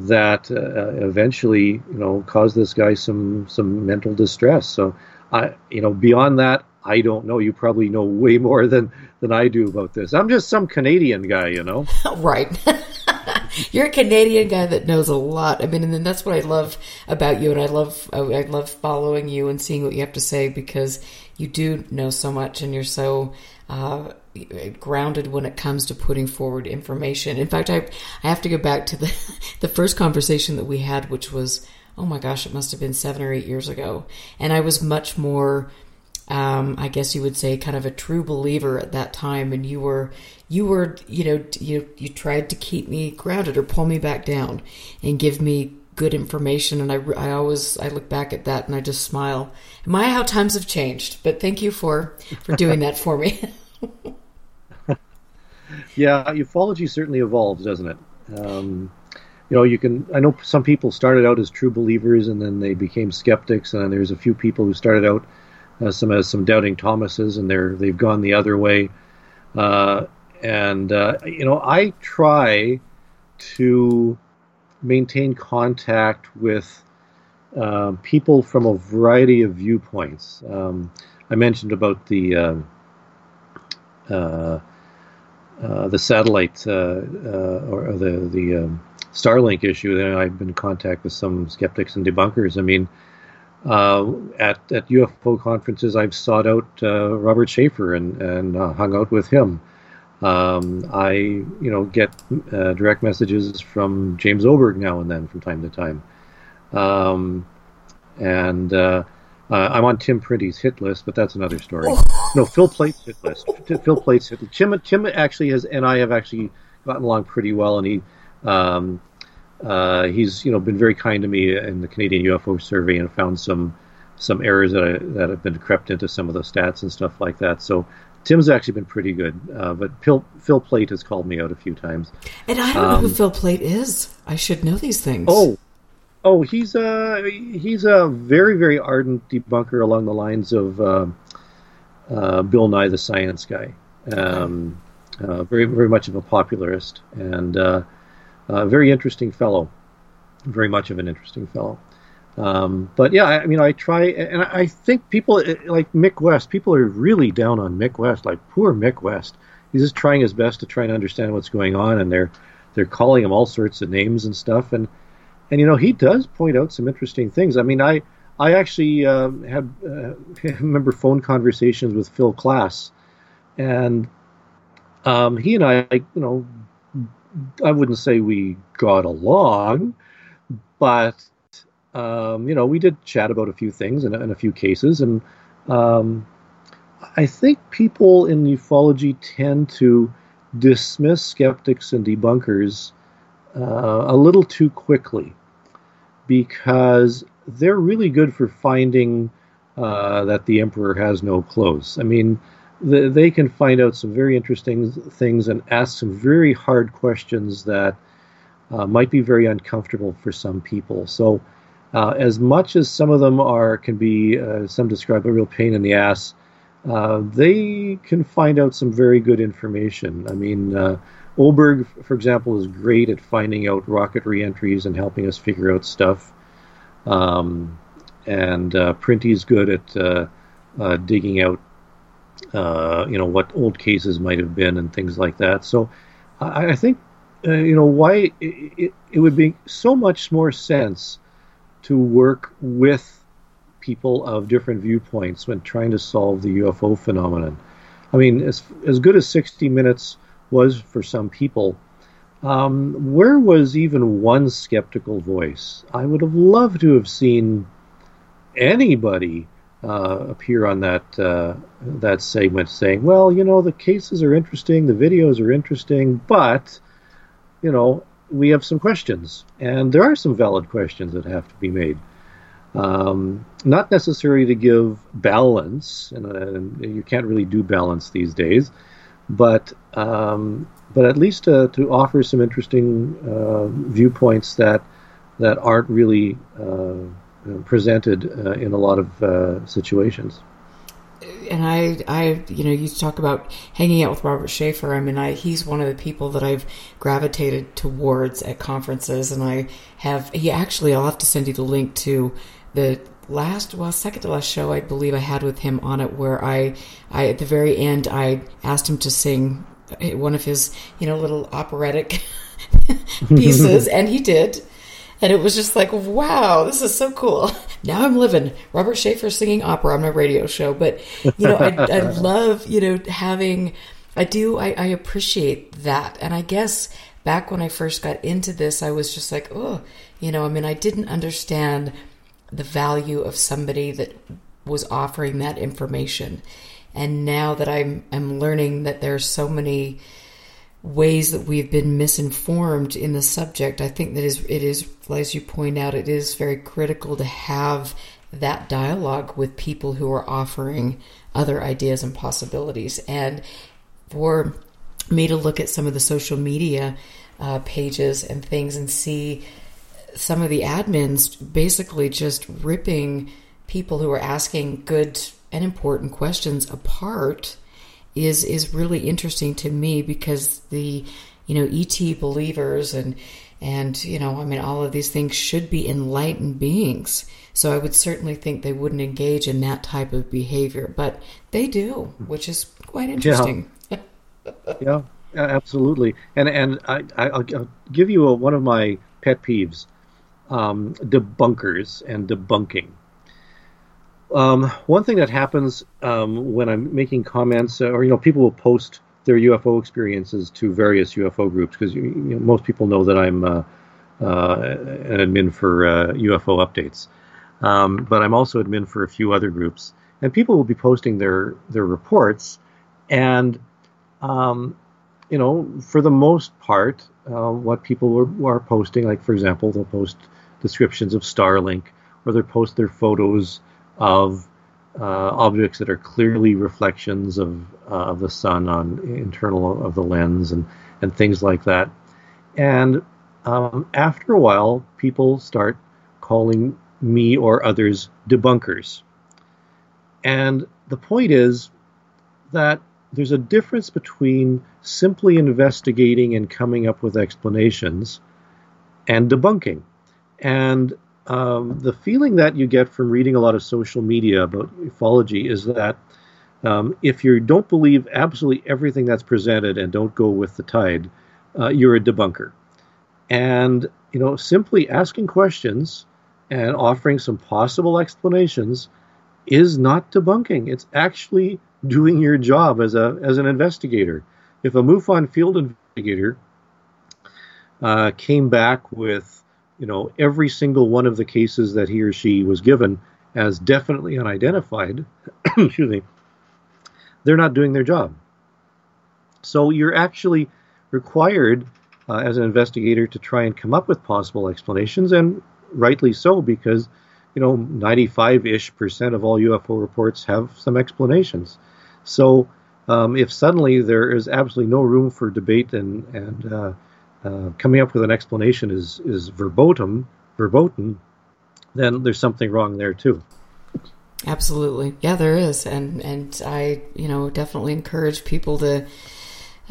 that eventually, you know, caused this guy some some mental distress. So, I, you know, beyond that, I don't know. You probably know way more than than I do about this. I'm just some Canadian guy, you know. right. You're a Canadian guy that knows a lot. I mean, and that's what I love about you, and I love I love following you and seeing what you have to say because you do know so much, and you're so uh, grounded when it comes to putting forward information. In fact, I I have to go back to the the first conversation that we had, which was oh my gosh, it must have been seven or eight years ago, and I was much more um, I guess you would say, kind of a true believer at that time, and you were, you were, you know, you you tried to keep me grounded or pull me back down, and give me good information. And I, I always, I look back at that and I just smile. My, how times have changed. But thank you for for doing that for me. yeah, ufology certainly evolves, doesn't it? Um, you know, you can. I know some people started out as true believers, and then they became skeptics, and there's a few people who started out uh, some has some doubting Thomases, and they're they've gone the other way. Uh, and uh, you know, I try to maintain contact with uh, people from a variety of viewpoints. Um, I mentioned about the uh, uh, the satellite or, or, the the um, Starlink issue. Then I've been in contact with some skeptics and debunkers. I mean uh, at at UFO conferences, I've sought out uh, Robert Sheaffer and and uh, hung out with him. Um, I you know get uh, direct messages from James Oberg now and then from time to time, um, and uh, uh, I'm on Tim Printy's hit list, but that's another story. Oh. No, Phil Plait's hit list. Phil Plait's hit list. Tim Tim actually has and I have actually gotten along pretty well, and he. Um, uh, he's you know been very kind to me in the Canadian UFO survey and found some some errors that I, that have been crept into some of the stats and stuff like that. So Tim's actually been pretty good, uh, but Phil, Phil Plait has called me out a few times. And I don't um, know who um, Phil Plait is. I should know these things. Oh, oh, he's a he's a very very ardent debunker along the lines of uh, uh, Bill Nye the Science Guy. Um, uh, very very much of a popularist and uh, a very interesting fellow, very much of an interesting fellow. Um, but yeah, I, mean, I try, and I think people eh, like Mick West. People are really down on Mick West. Like poor Mick West. He's just trying his best to try and understand what's going on, and they're they're calling him all sorts of names and stuff. And and you know he does point out some interesting things. I mean, I I actually uh, had uh, remember phone conversations with Phil Klass, and um, he and I, you know, I wouldn't say we got along, but um, you know, we did chat about a few things and, and a few cases, and um, I think people in ufology tend to dismiss skeptics and debunkers uh, a little too quickly because they're really good for finding uh, that the emperor has no clothes. I mean, the, they can find out some very interesting things and ask some very hard questions that uh, might be very uncomfortable for some people. So, uh, as much as some of them are can be uh, some describe a real pain in the ass, uh, they can find out some very good information. I mean, uh, Oberg, for example, is great at finding out rocket reentries and helping us figure out stuff. Um, and uh, Printy's good at uh, uh, digging out, you know, what old cases might have been and things like that. So I, I think, you know, why it, it, it would make so much more sense to work with people of different viewpoints when trying to solve the UFO phenomenon. I mean, as as good as 60 Minutes was for some people, um, where was even one skeptical voice? I would have loved to have seen anybody uh, appear on that uh, that segment saying, "Well, you know, the cases are interesting, the videos are interesting, but you know, we have some questions, and there are some valid questions that have to be made." Um, not necessarily to give balance, and, uh, you can't really do balance these days, but um, but at least to, to offer some interesting uh, viewpoints that that aren't really uh, presented uh, in a lot of uh, situations. And I, I, you know, you talk about hanging out with Robert Sheaffer. I mean, I, he's one of the people that I've gravitated towards at conferences, and I have. He actually, I'll have to send you the link to the last well second to last show i believe i had with him on it where i i at the very end i asked him to sing one of his you know little operatic pieces and he did and it was just like wow this is so cool. Now i'm living. Robert sheaffer singing opera on my radio show but you know i, I love you know having i do I, I appreciate that. And i guess back when i first got into this i was just like oh you know i mean i didn't understand the value of somebody that was offering that information. And now that I'm I'm learning that there's so many ways that we've been misinformed in the subject, I think that is it is as you point out, it is very critical to have that dialogue with people who are offering other ideas and possibilities. And for me to look at some of the social media uh, pages and things and see some of the admins basically just ripping people who are asking good and important questions apart is is really interesting to me because the you know ET believers and and you know I mean all of these things should be enlightened beings. So I would certainly think they wouldn't engage in that type of behavior, but they do, which is quite interesting. Yeah, yeah absolutely. And and I I'll, I'll give you a, one of my pet peeves um, debunkers and debunking. Um, one thing that happens um, when I'm making comments, uh, or you know, people will post their UFO experiences to various UFO groups because you know, most people know that I'm uh, uh, an admin for UFO uh, updates, um, but I'm also admin for a few other groups, and people will be posting their their reports, and um, you know, for the most part, uh, what people are, are posting, like for example, they'll post descriptions of Starlink, or they'll post their photos of uh, objects that are clearly reflections of uh, of the sun on internal of the lens and and things like that. And um, after a while, people start calling me or others debunkers. And the point is that there's a difference between simply investigating and coming up with explanations and debunking. And um, the feeling that you get from reading a lot of social media about ufology is that um, if you don't believe absolutely everything that's presented and don't go with the tide, uh, you're a debunker. and you know simply asking questions and offering some possible explanations is not debunking. It's actually doing your job as a as an investigator. If a MUFON field investigator uh, came back with you know every single one of the cases that he or she was given as definitely unidentified, excuse me, they're not doing their job. So you're actually required uh, as an investigator to try and come up with possible explanations, and rightly so, because you know 95-ish percent of all UFO reports have some explanations. So um, if suddenly there is absolutely no room for debate and and uh, uh, coming up with an explanation is is verboten, verboten, then there's something wrong there too. Absolutely, yeah, there is, and and I you know definitely encourage people to.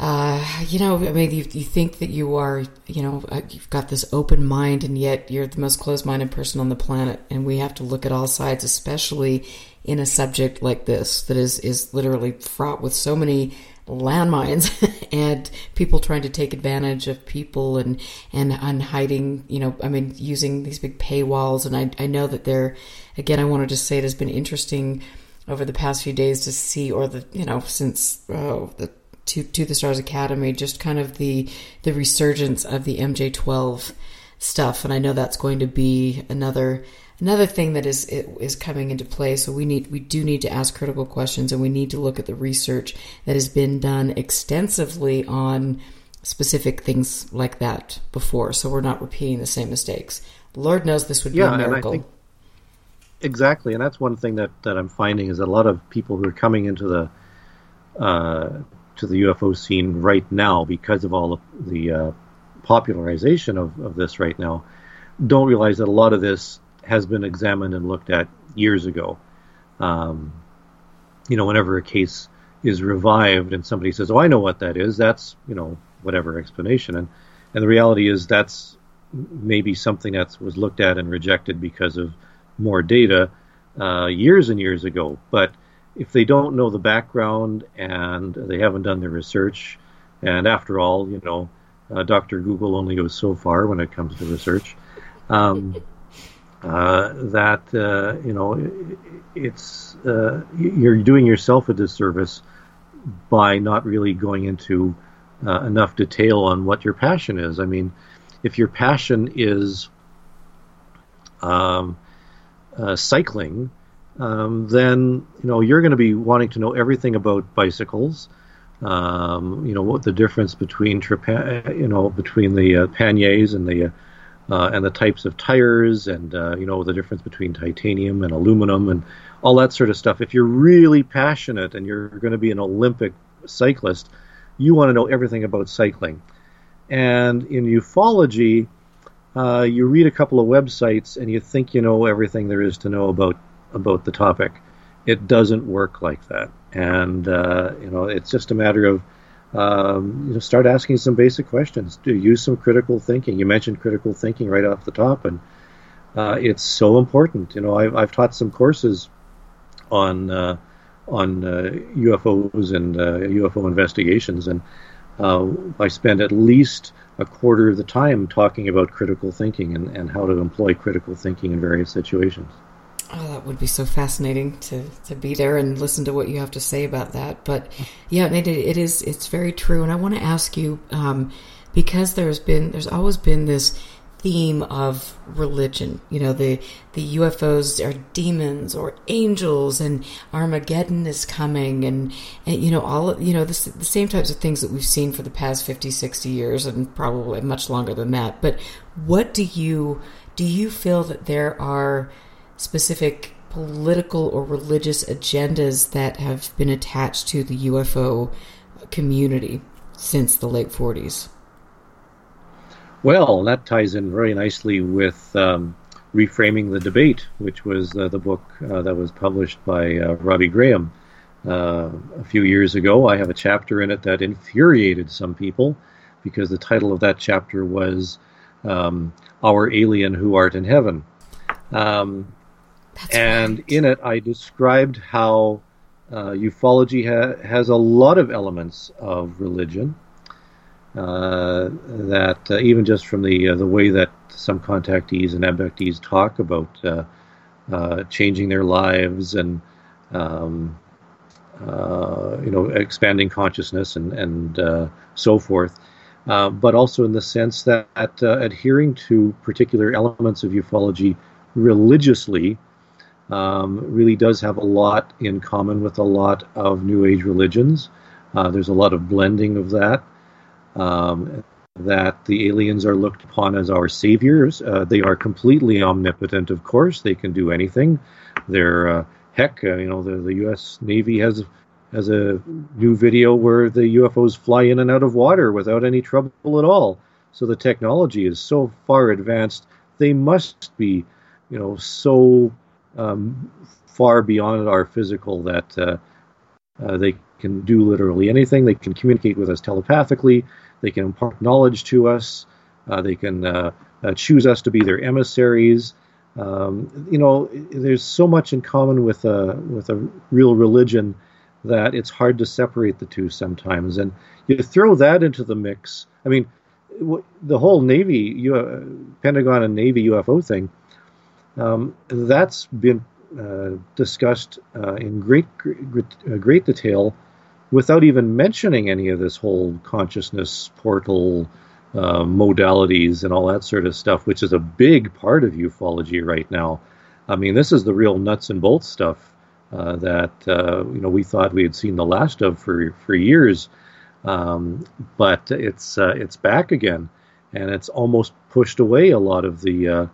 Uh, you know, I mean, you, you think that you are, you know, uh, you've got this open mind, and yet you're the most closed-minded person on the planet, and we have to look at all sides, especially in a subject like this that is is literally fraught with so many landmines and people trying to take advantage of people and and and hiding you know i mean using these big paywalls. And i i know that there again i wanted to say it has been interesting over the past few days to see or the you know since oh, the to to the stars academy just kind of the the resurgence of the mj12 stuff. And i know that's going to be another another thing that is is coming into play. So we need we do need to ask critical questions, and we need to look at the research that has been done extensively on specific things like that before. So we're not repeating the same mistakes. Lord knows this would be a miracle. And think, exactly, and that's one thing that, that I'm finding is that a lot of people who are coming into the uh, to the UFO scene right now because of all of the uh, popularization of, of this right now don't realize that a lot of this has been examined and looked at years ago. Um, you know, whenever a case is revived and somebody says, "Oh, I know what that is," that's you know whatever explanation, and and the reality is that's maybe something that was looked at and rejected because of more data uh, years and years ago. But if they don't know the background and they haven't done their research, and after all, you know, uh, Dr. Google only goes so far when it comes to research. Um, uh, that uh, you know it's uh, you're doing yourself a disservice by not really going into uh, enough detail on what your passion is. I mean, if your passion is um, cycling, um, then you know you're going to be wanting to know everything about bicycles. Um, you know what the difference between you know between the uh, panniers and the uh, and the types of tires and uh, you know the difference between titanium and aluminum and all that sort of stuff. If you're really passionate and you're going to be an Olympic cyclist, you want to know everything about cycling. And in ufology, uh, you read a couple of websites and you think you know everything there is to know about about the topic. It doesn't work like that, and uh, you know it's just a matter of um, you know, start asking some basic questions. Do use some critical thinking. You mentioned critical thinking right off the top, and uh, it's so important. You know, I've, I've taught some courses on uh, on uh, UFOs and UFO uh, investigations, and uh, I spend at least a quarter of the time talking about critical thinking and, and how to employ critical thinking in various situations. Oh, that would be so fascinating to, to be there and listen to what you have to say about that. But yeah, it, it is it's very true. And I want to ask you um, because there's been there's always been this theme of religion. You know, the the UFOs are demons or angels, and Armageddon is coming, and, and you know all you know the, the same types of things that we've seen for the past 50, 60 years, and probably much longer than that. But what do you do? You feel that there are specific political or religious agendas that have been attached to the UFO community since the late 40s. Well, that ties in very nicely with um, Reframing the Debate, which was uh, the book uh, that was published by uh, Robbie Graham uh, a few years ago. I have a chapter in it that infuriated some people because the title of that chapter was um, Our Alien Who Art in Heaven. Um, and right. in it, I described how uh, ufology ha- has a lot of elements of religion. uh, that uh, even just from the uh, the way that some contactees and abductees talk about uh, uh, changing their lives and um, you know expanding consciousness and and so forth, but also in the sense that adhering to particular elements of ufology religiously um, really does have a lot in common with a lot of New Age religions. Uh, there's a lot of blending of that. Um, that the aliens are looked upon as our saviors. Uh, they are completely omnipotent, of course. They can do anything. They're uh, heck, uh, you know, the, the U.S. Navy has has a new video where the UFOs fly in and out of water without any trouble at all. So the technology is so far advanced. They must be, you know, so um, far beyond our physical that uh, uh, they can do literally anything. They can communicate with us telepathically. They can impart knowledge to us. Uh, they can uh, uh, choose us to be their emissaries. Um, you know, there's so much in common with a with a real religion that it's hard to separate the two sometimes. And you throw that into the mix. I mean, the whole Navy, U- Pentagon and Navy UFO thing um, that's been uh, discussed uh, in great, great, uh, great detail without even mentioning any of this whole consciousness portal uh, modalities and all that sort of stuff, which is a big part of ufology right now. I mean, this is the real nuts and bolts stuff uh, that uh, you know we thought we had seen the last of for for years, um, but it's it's back again, and it's almost pushed away a lot of the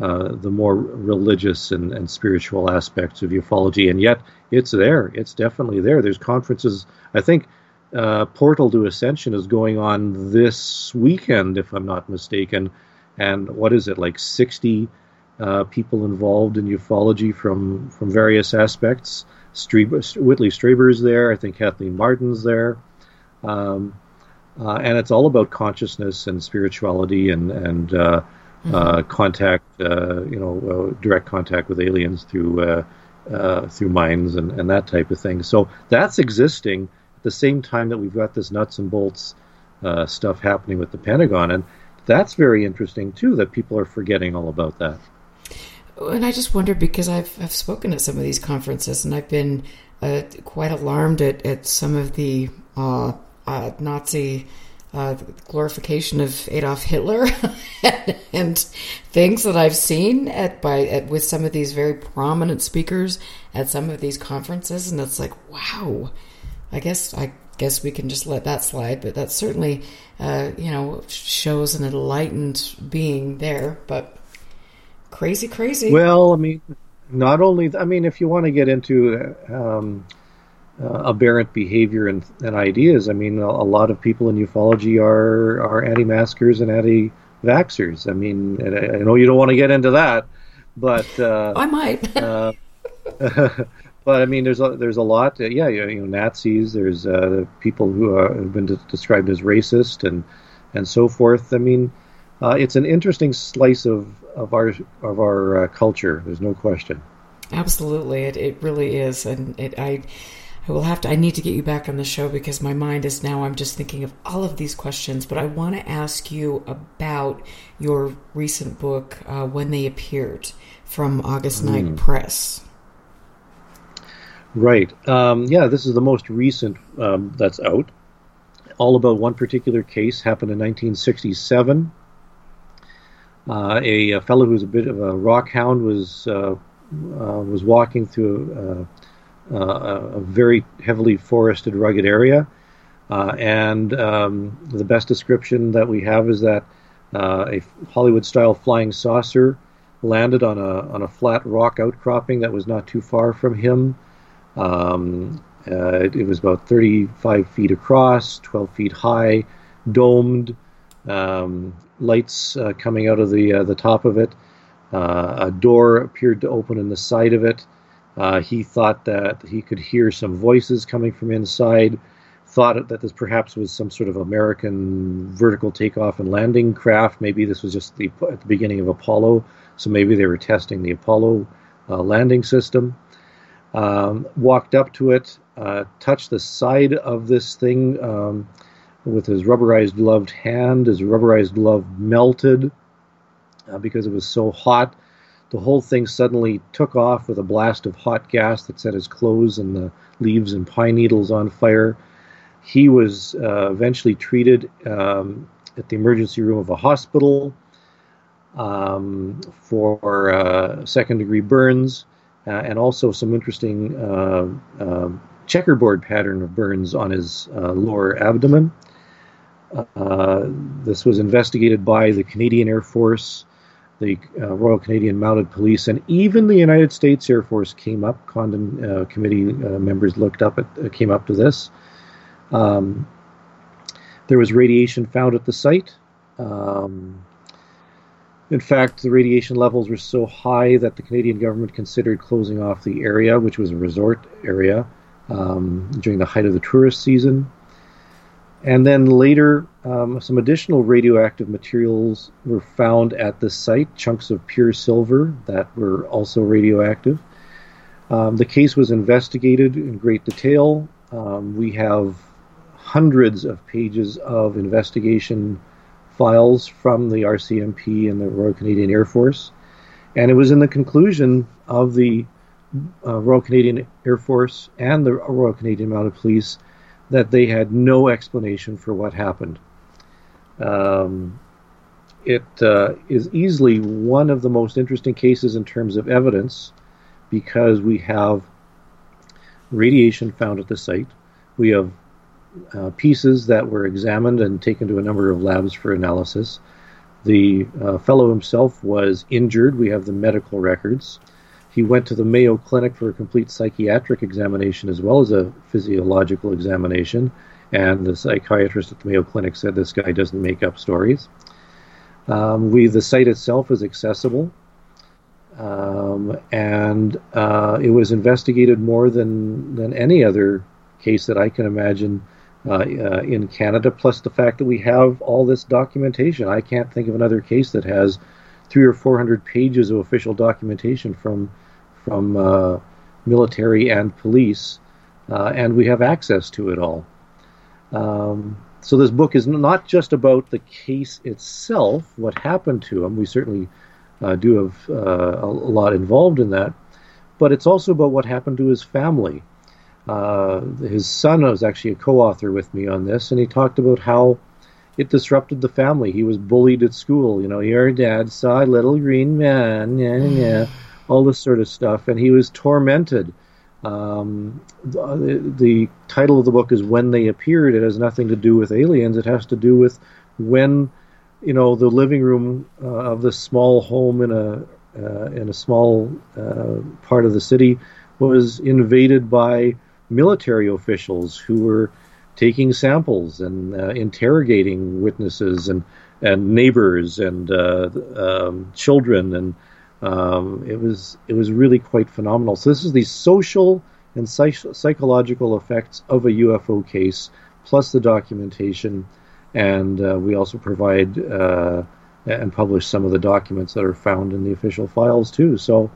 uh, the more religious and, and, spiritual aspects of ufology, and yet it's there. It's definitely there. There's conferences. I think uh, Portal to Ascension is going on this weekend, if I'm not mistaken. And what is it like? 60 uh, people involved in ufology from from various aspects. Strieber, Whitley Strieber's there. I think Kathleen Marden's there. Um, uh, and it's all about consciousness and spirituality and and uh, uh, contact, uh, you know, uh, direct contact with aliens through through minds and, and that type of thing. So that's existing at the same time that we've got this nuts and bolts stuff happening with the Pentagon, and that's very interesting too. That people are forgetting all about that. And I just wonder because I've I've spoken at some of these conferences, and I've been uh, quite alarmed at, at some of the uh, uh, Nazi uh, glorification of Adolf Hitler and, things that I've seen at by at, with some of these very prominent speakers at some of these conferences, and it's like, wow. I guess I guess we can just let that slide, but that certainly, uh, you know, shows an enlightened being there. But crazy, crazy. Well, I mean, not only I mean, if you want to get into um, uh, aberrant behavior and, and, ideas. I mean, a, a, lot of people in ufology are are anti-maskers and anti-vaxxers. I mean, I, I know you don't want to get into that, but uh, I might. uh, but I mean, there's a, there's a lot. Uh, yeah, you know, Nazis. There's uh, people who are, have been described as racist and and so forth. I mean, uh, it's an interesting slice of of our of our culture. There's no question. Absolutely, it it really is, and it I I will have to, I need to get you back on the show because my mind is now, I'm just thinking of all of these questions. But I want to ask you about your recent book, uh, When They Appeared, from August Night mm. Press. Right. Um, yeah, this is the most recent um, that's out. All about one particular case happened in 1967. Uh, a, a, fellow who's a bit of a rock hound was uh, uh was walking through uh, uh, a very heavily forested, rugged area. Uh, and um, the best description that we have is that uh, a Hollywood-style flying saucer landed on a on a flat rock outcropping that was not too far from him. Um, uh, it, it, was about 35 feet across, 12 feet high, domed, um, lights uh, coming out of the uh, the top of it. a door appeared to open in the side of it. Uh, he thought that he could hear some voices coming from inside. Thought that this perhaps was some sort of American vertical takeoff and landing craft. Maybe this was just the at the beginning of Apollo, so maybe they were testing the Apollo uh, landing system. Um, walked up to it, uh, touched the side of this thing um, with his rubberized gloved hand. His rubberized glove melted uh, because it was so hot. The whole thing suddenly took off with a blast of hot gas that set his clothes and the leaves and pine needles on fire. He was uh, eventually treated um, at the emergency room of a hospital um, for uh, second degree burns uh, and also some interesting uh, uh, checkerboard pattern of burns on his uh, lower abdomen. Uh, this was investigated by the Canadian Air Force, the uh, Royal Canadian Mounted Police, and even the United States Air Force came up. Condon uh, committee uh, members looked up at, uh, came up to this. Um, there was radiation found at the site. Um, in fact, the radiation levels were so high that the Canadian government considered closing off the area, which was a resort area, um, during the height of the tourist season. And then later, um, some additional radioactive materials were found at the site, chunks of pure silver that were also radioactive. Um, the case was investigated in great detail. Um, we have hundreds of pages of investigation files from the RCMP and the Royal Canadian Air Force. And it was in the conclusion of the uh, Royal Canadian Air Force and the Royal Canadian Mounted Police that they had no explanation for what happened. Um, it uh, is easily one of the most interesting cases in terms of evidence because we have radiation found at the site. We have uh, pieces that were examined and taken to a number of labs for analysis. The uh, fellow himself was injured. We have the medical records. He went to the Mayo Clinic for a complete psychiatric examination as well as a physiological examination. And the psychiatrist at the Mayo Clinic said this guy doesn't make up stories. Um, we the site itself is accessible, um, and uh, it was investigated more than than any other case that I can imagine uh, uh, in Canada. Plus the fact that we have all this documentation, I can't think of another case that has three or four hundred pages of official documentation from from uh, military and police, uh, and we have access to it all. Um, so this book is not just about the case itself, what happened to him. We certainly uh, do have uh, a, lot involved in that, but it's also about what happened to his family. Uh, his son was actually a co-author with me on this, and he talked about how it disrupted the family. He was bullied at school. You know, your dad saw a little green man, yeah, yeah, all this sort of stuff, and he was tormented. Um, the, the, title of the book is When They Appeared. It has nothing to do with aliens. It has to do with when, you know, the living room uh, of this small home in a uh, in a small uh, part of the city was invaded by military officials who were taking samples and uh, interrogating witnesses and and neighbors and uh, um, children and um, it was it was really quite phenomenal. So this is the social and psych- psychological effects of a UFO case, plus the documentation, and uh, we also provide uh, and publish some of the documents that are found in the official files too. So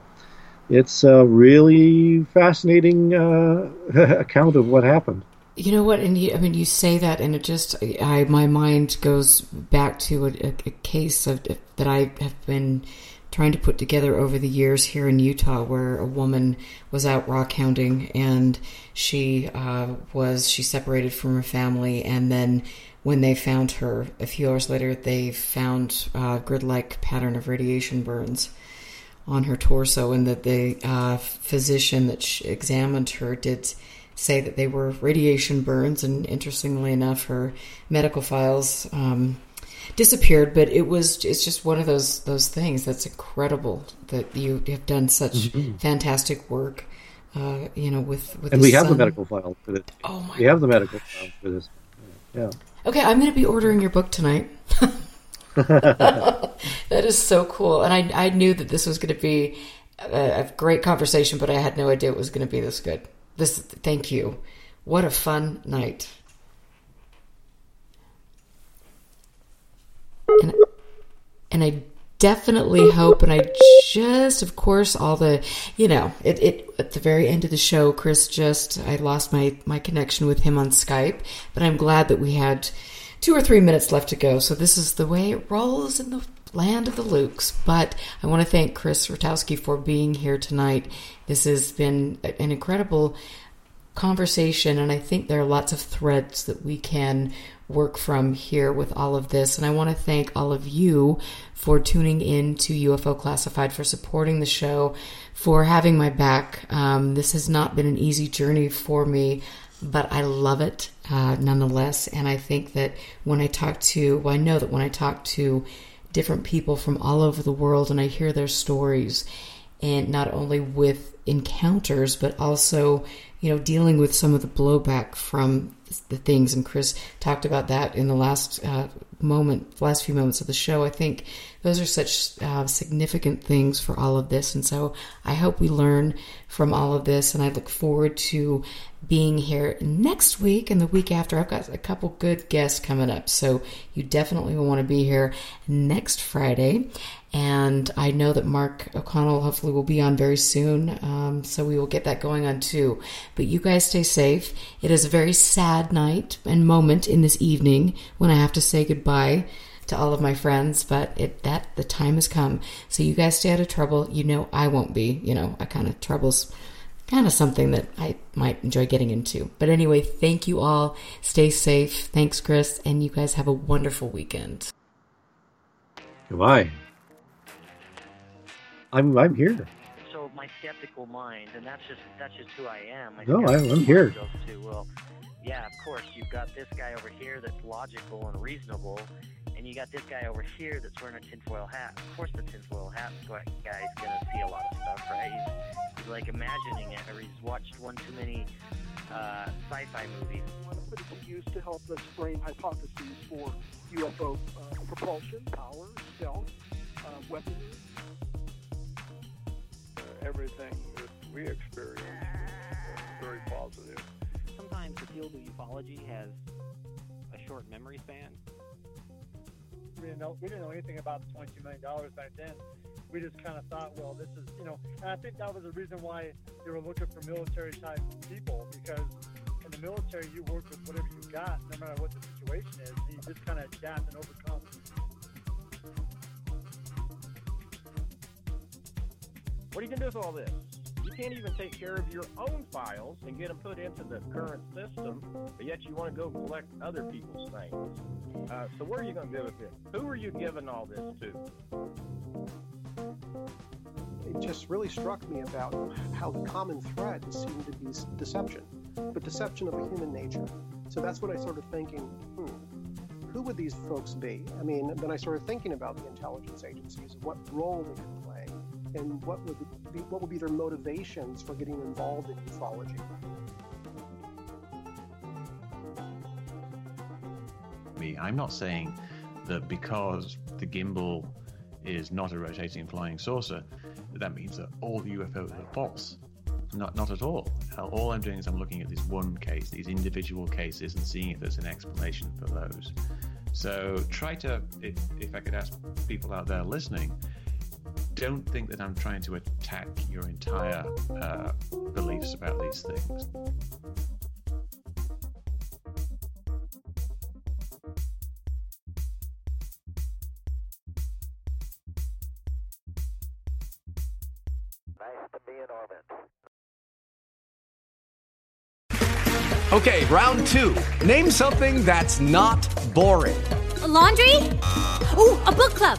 it's a really fascinating uh, account of what happened. You know what? And you, I mean, you say that, and it just, I my mind goes back to a, a case of that I have been trying to put together over the years here in Utah, where a woman was out rock hounding and she uh, was she separated from her family, and then when they found her a few hours later, they found a grid-like pattern of radiation burns on her torso, and that the uh, physician that examined her did say that they were radiation burns. And interestingly enough, her medical files. Um, disappeared, but it was it's just one of those those things that's incredible that you have done such mm-hmm. fantastic work. Uh, you know, with with and we have the medical file for this. Oh my! We have the medical file for this. Yeah. Okay, I'm going to be ordering your book tonight. that is so cool, and I I knew that this was going to be a, a great conversation, but I had no idea it was going to be this good. This, thank you. What a fun night. And and I definitely hope, and I just, of course, all the, you know, it, it at the very end of the show, Chris just, I lost my my connection with him on Skype, but I'm glad that we had two or three minutes left to go. So this is the way it rolls in the land of the Lukes. But I want to thank Chris Rutkowski for being here tonight. This has been an incredible conversation, and I think there are lots of threads that we can work from here with all of this. And I want to thank all of you for tuning in to UFO Classified, for supporting the show, for having my back. Um, this has not been an easy journey for me, but I love it uh, nonetheless. And I think that when I talk to, well, I know that when I talk to different people from all over the world and I hear their stories, and not only with encounters, but also, you know, dealing with some of the blowback from the things. And Chris talked about that in the last uh, moment, last few moments of the show. I think those are such uh, significant things for all of this. And so I hope we learn from all of this. And I look forward to being here next week and the week after. I've got a couple good guests coming up. So you definitely will want to be here next Friday. And I know that Mark O'Connell hopefully will be on very soon. Um, so we will get that going on too. But you guys stay safe. It is a very sad night and moment in this evening when I have to say goodbye to all of my friends, but it that the time has come. So you guys stay out of trouble. You know I won't be. You know, I kind of troubles kind of something that I might enjoy getting into. But anyway, thank you all. Stay safe. Thanks, Chris, and you guys have a wonderful weekend. Goodbye. I'm I'm here. So my skeptical mind, and that's just that's just who I am. My No, I, I'm here. To, well, yeah, of course you've got this guy over here that's logical and reasonable, and you got this guy over here that's wearing a tinfoil hat. Of course, the tinfoil hat guy- guy's gonna see a lot of stuff, right? He's, he's like imagining it, or he's watched one too many uh, sci-fi movies. I want to put it to use to help us frame hypotheses for UFO uh, propulsion, power, stealth, uh, weaponry. Everything that we experience is very positive. Sometimes the field of ufology has a short memory span. we didn't know we didn't know anything about the twenty two million dollars back then. We just kind of thought, well, this is you know, and I think that was the reason why they were looking for military type people because in the military you work with whatever you got, no matter what the situation is. And you just kind of adapt and overcome. What are you going to do with all this? You can't even take care of your own files and get them put into the current system, but yet you want to go collect other people's things. Uh, so where are you going to go with this? Who are you giving all this to? it just really struck me about how the common thread seemed to be deception, but deception of a human nature. So that's what I started thinking. Hmm, who would these folks be? I mean, then I started thinking about the intelligence agencies, what role they could play, and what would be what would be their motivations for getting involved in ufology. me. I'm not saying that because the gimbal is not a rotating flying saucer, that, means that all UFOs are false. Not, not at all. All I'm doing is I'm looking at this one case, these individual cases, and seeing if there's an explanation for those. So try to, if, if I could ask people out there listening, don't think that I'm trying to attack your entire uh, beliefs about these things. Nice to be in orbit. Okay, round two. Name something that's not boring. A laundry? Ooh, a book club.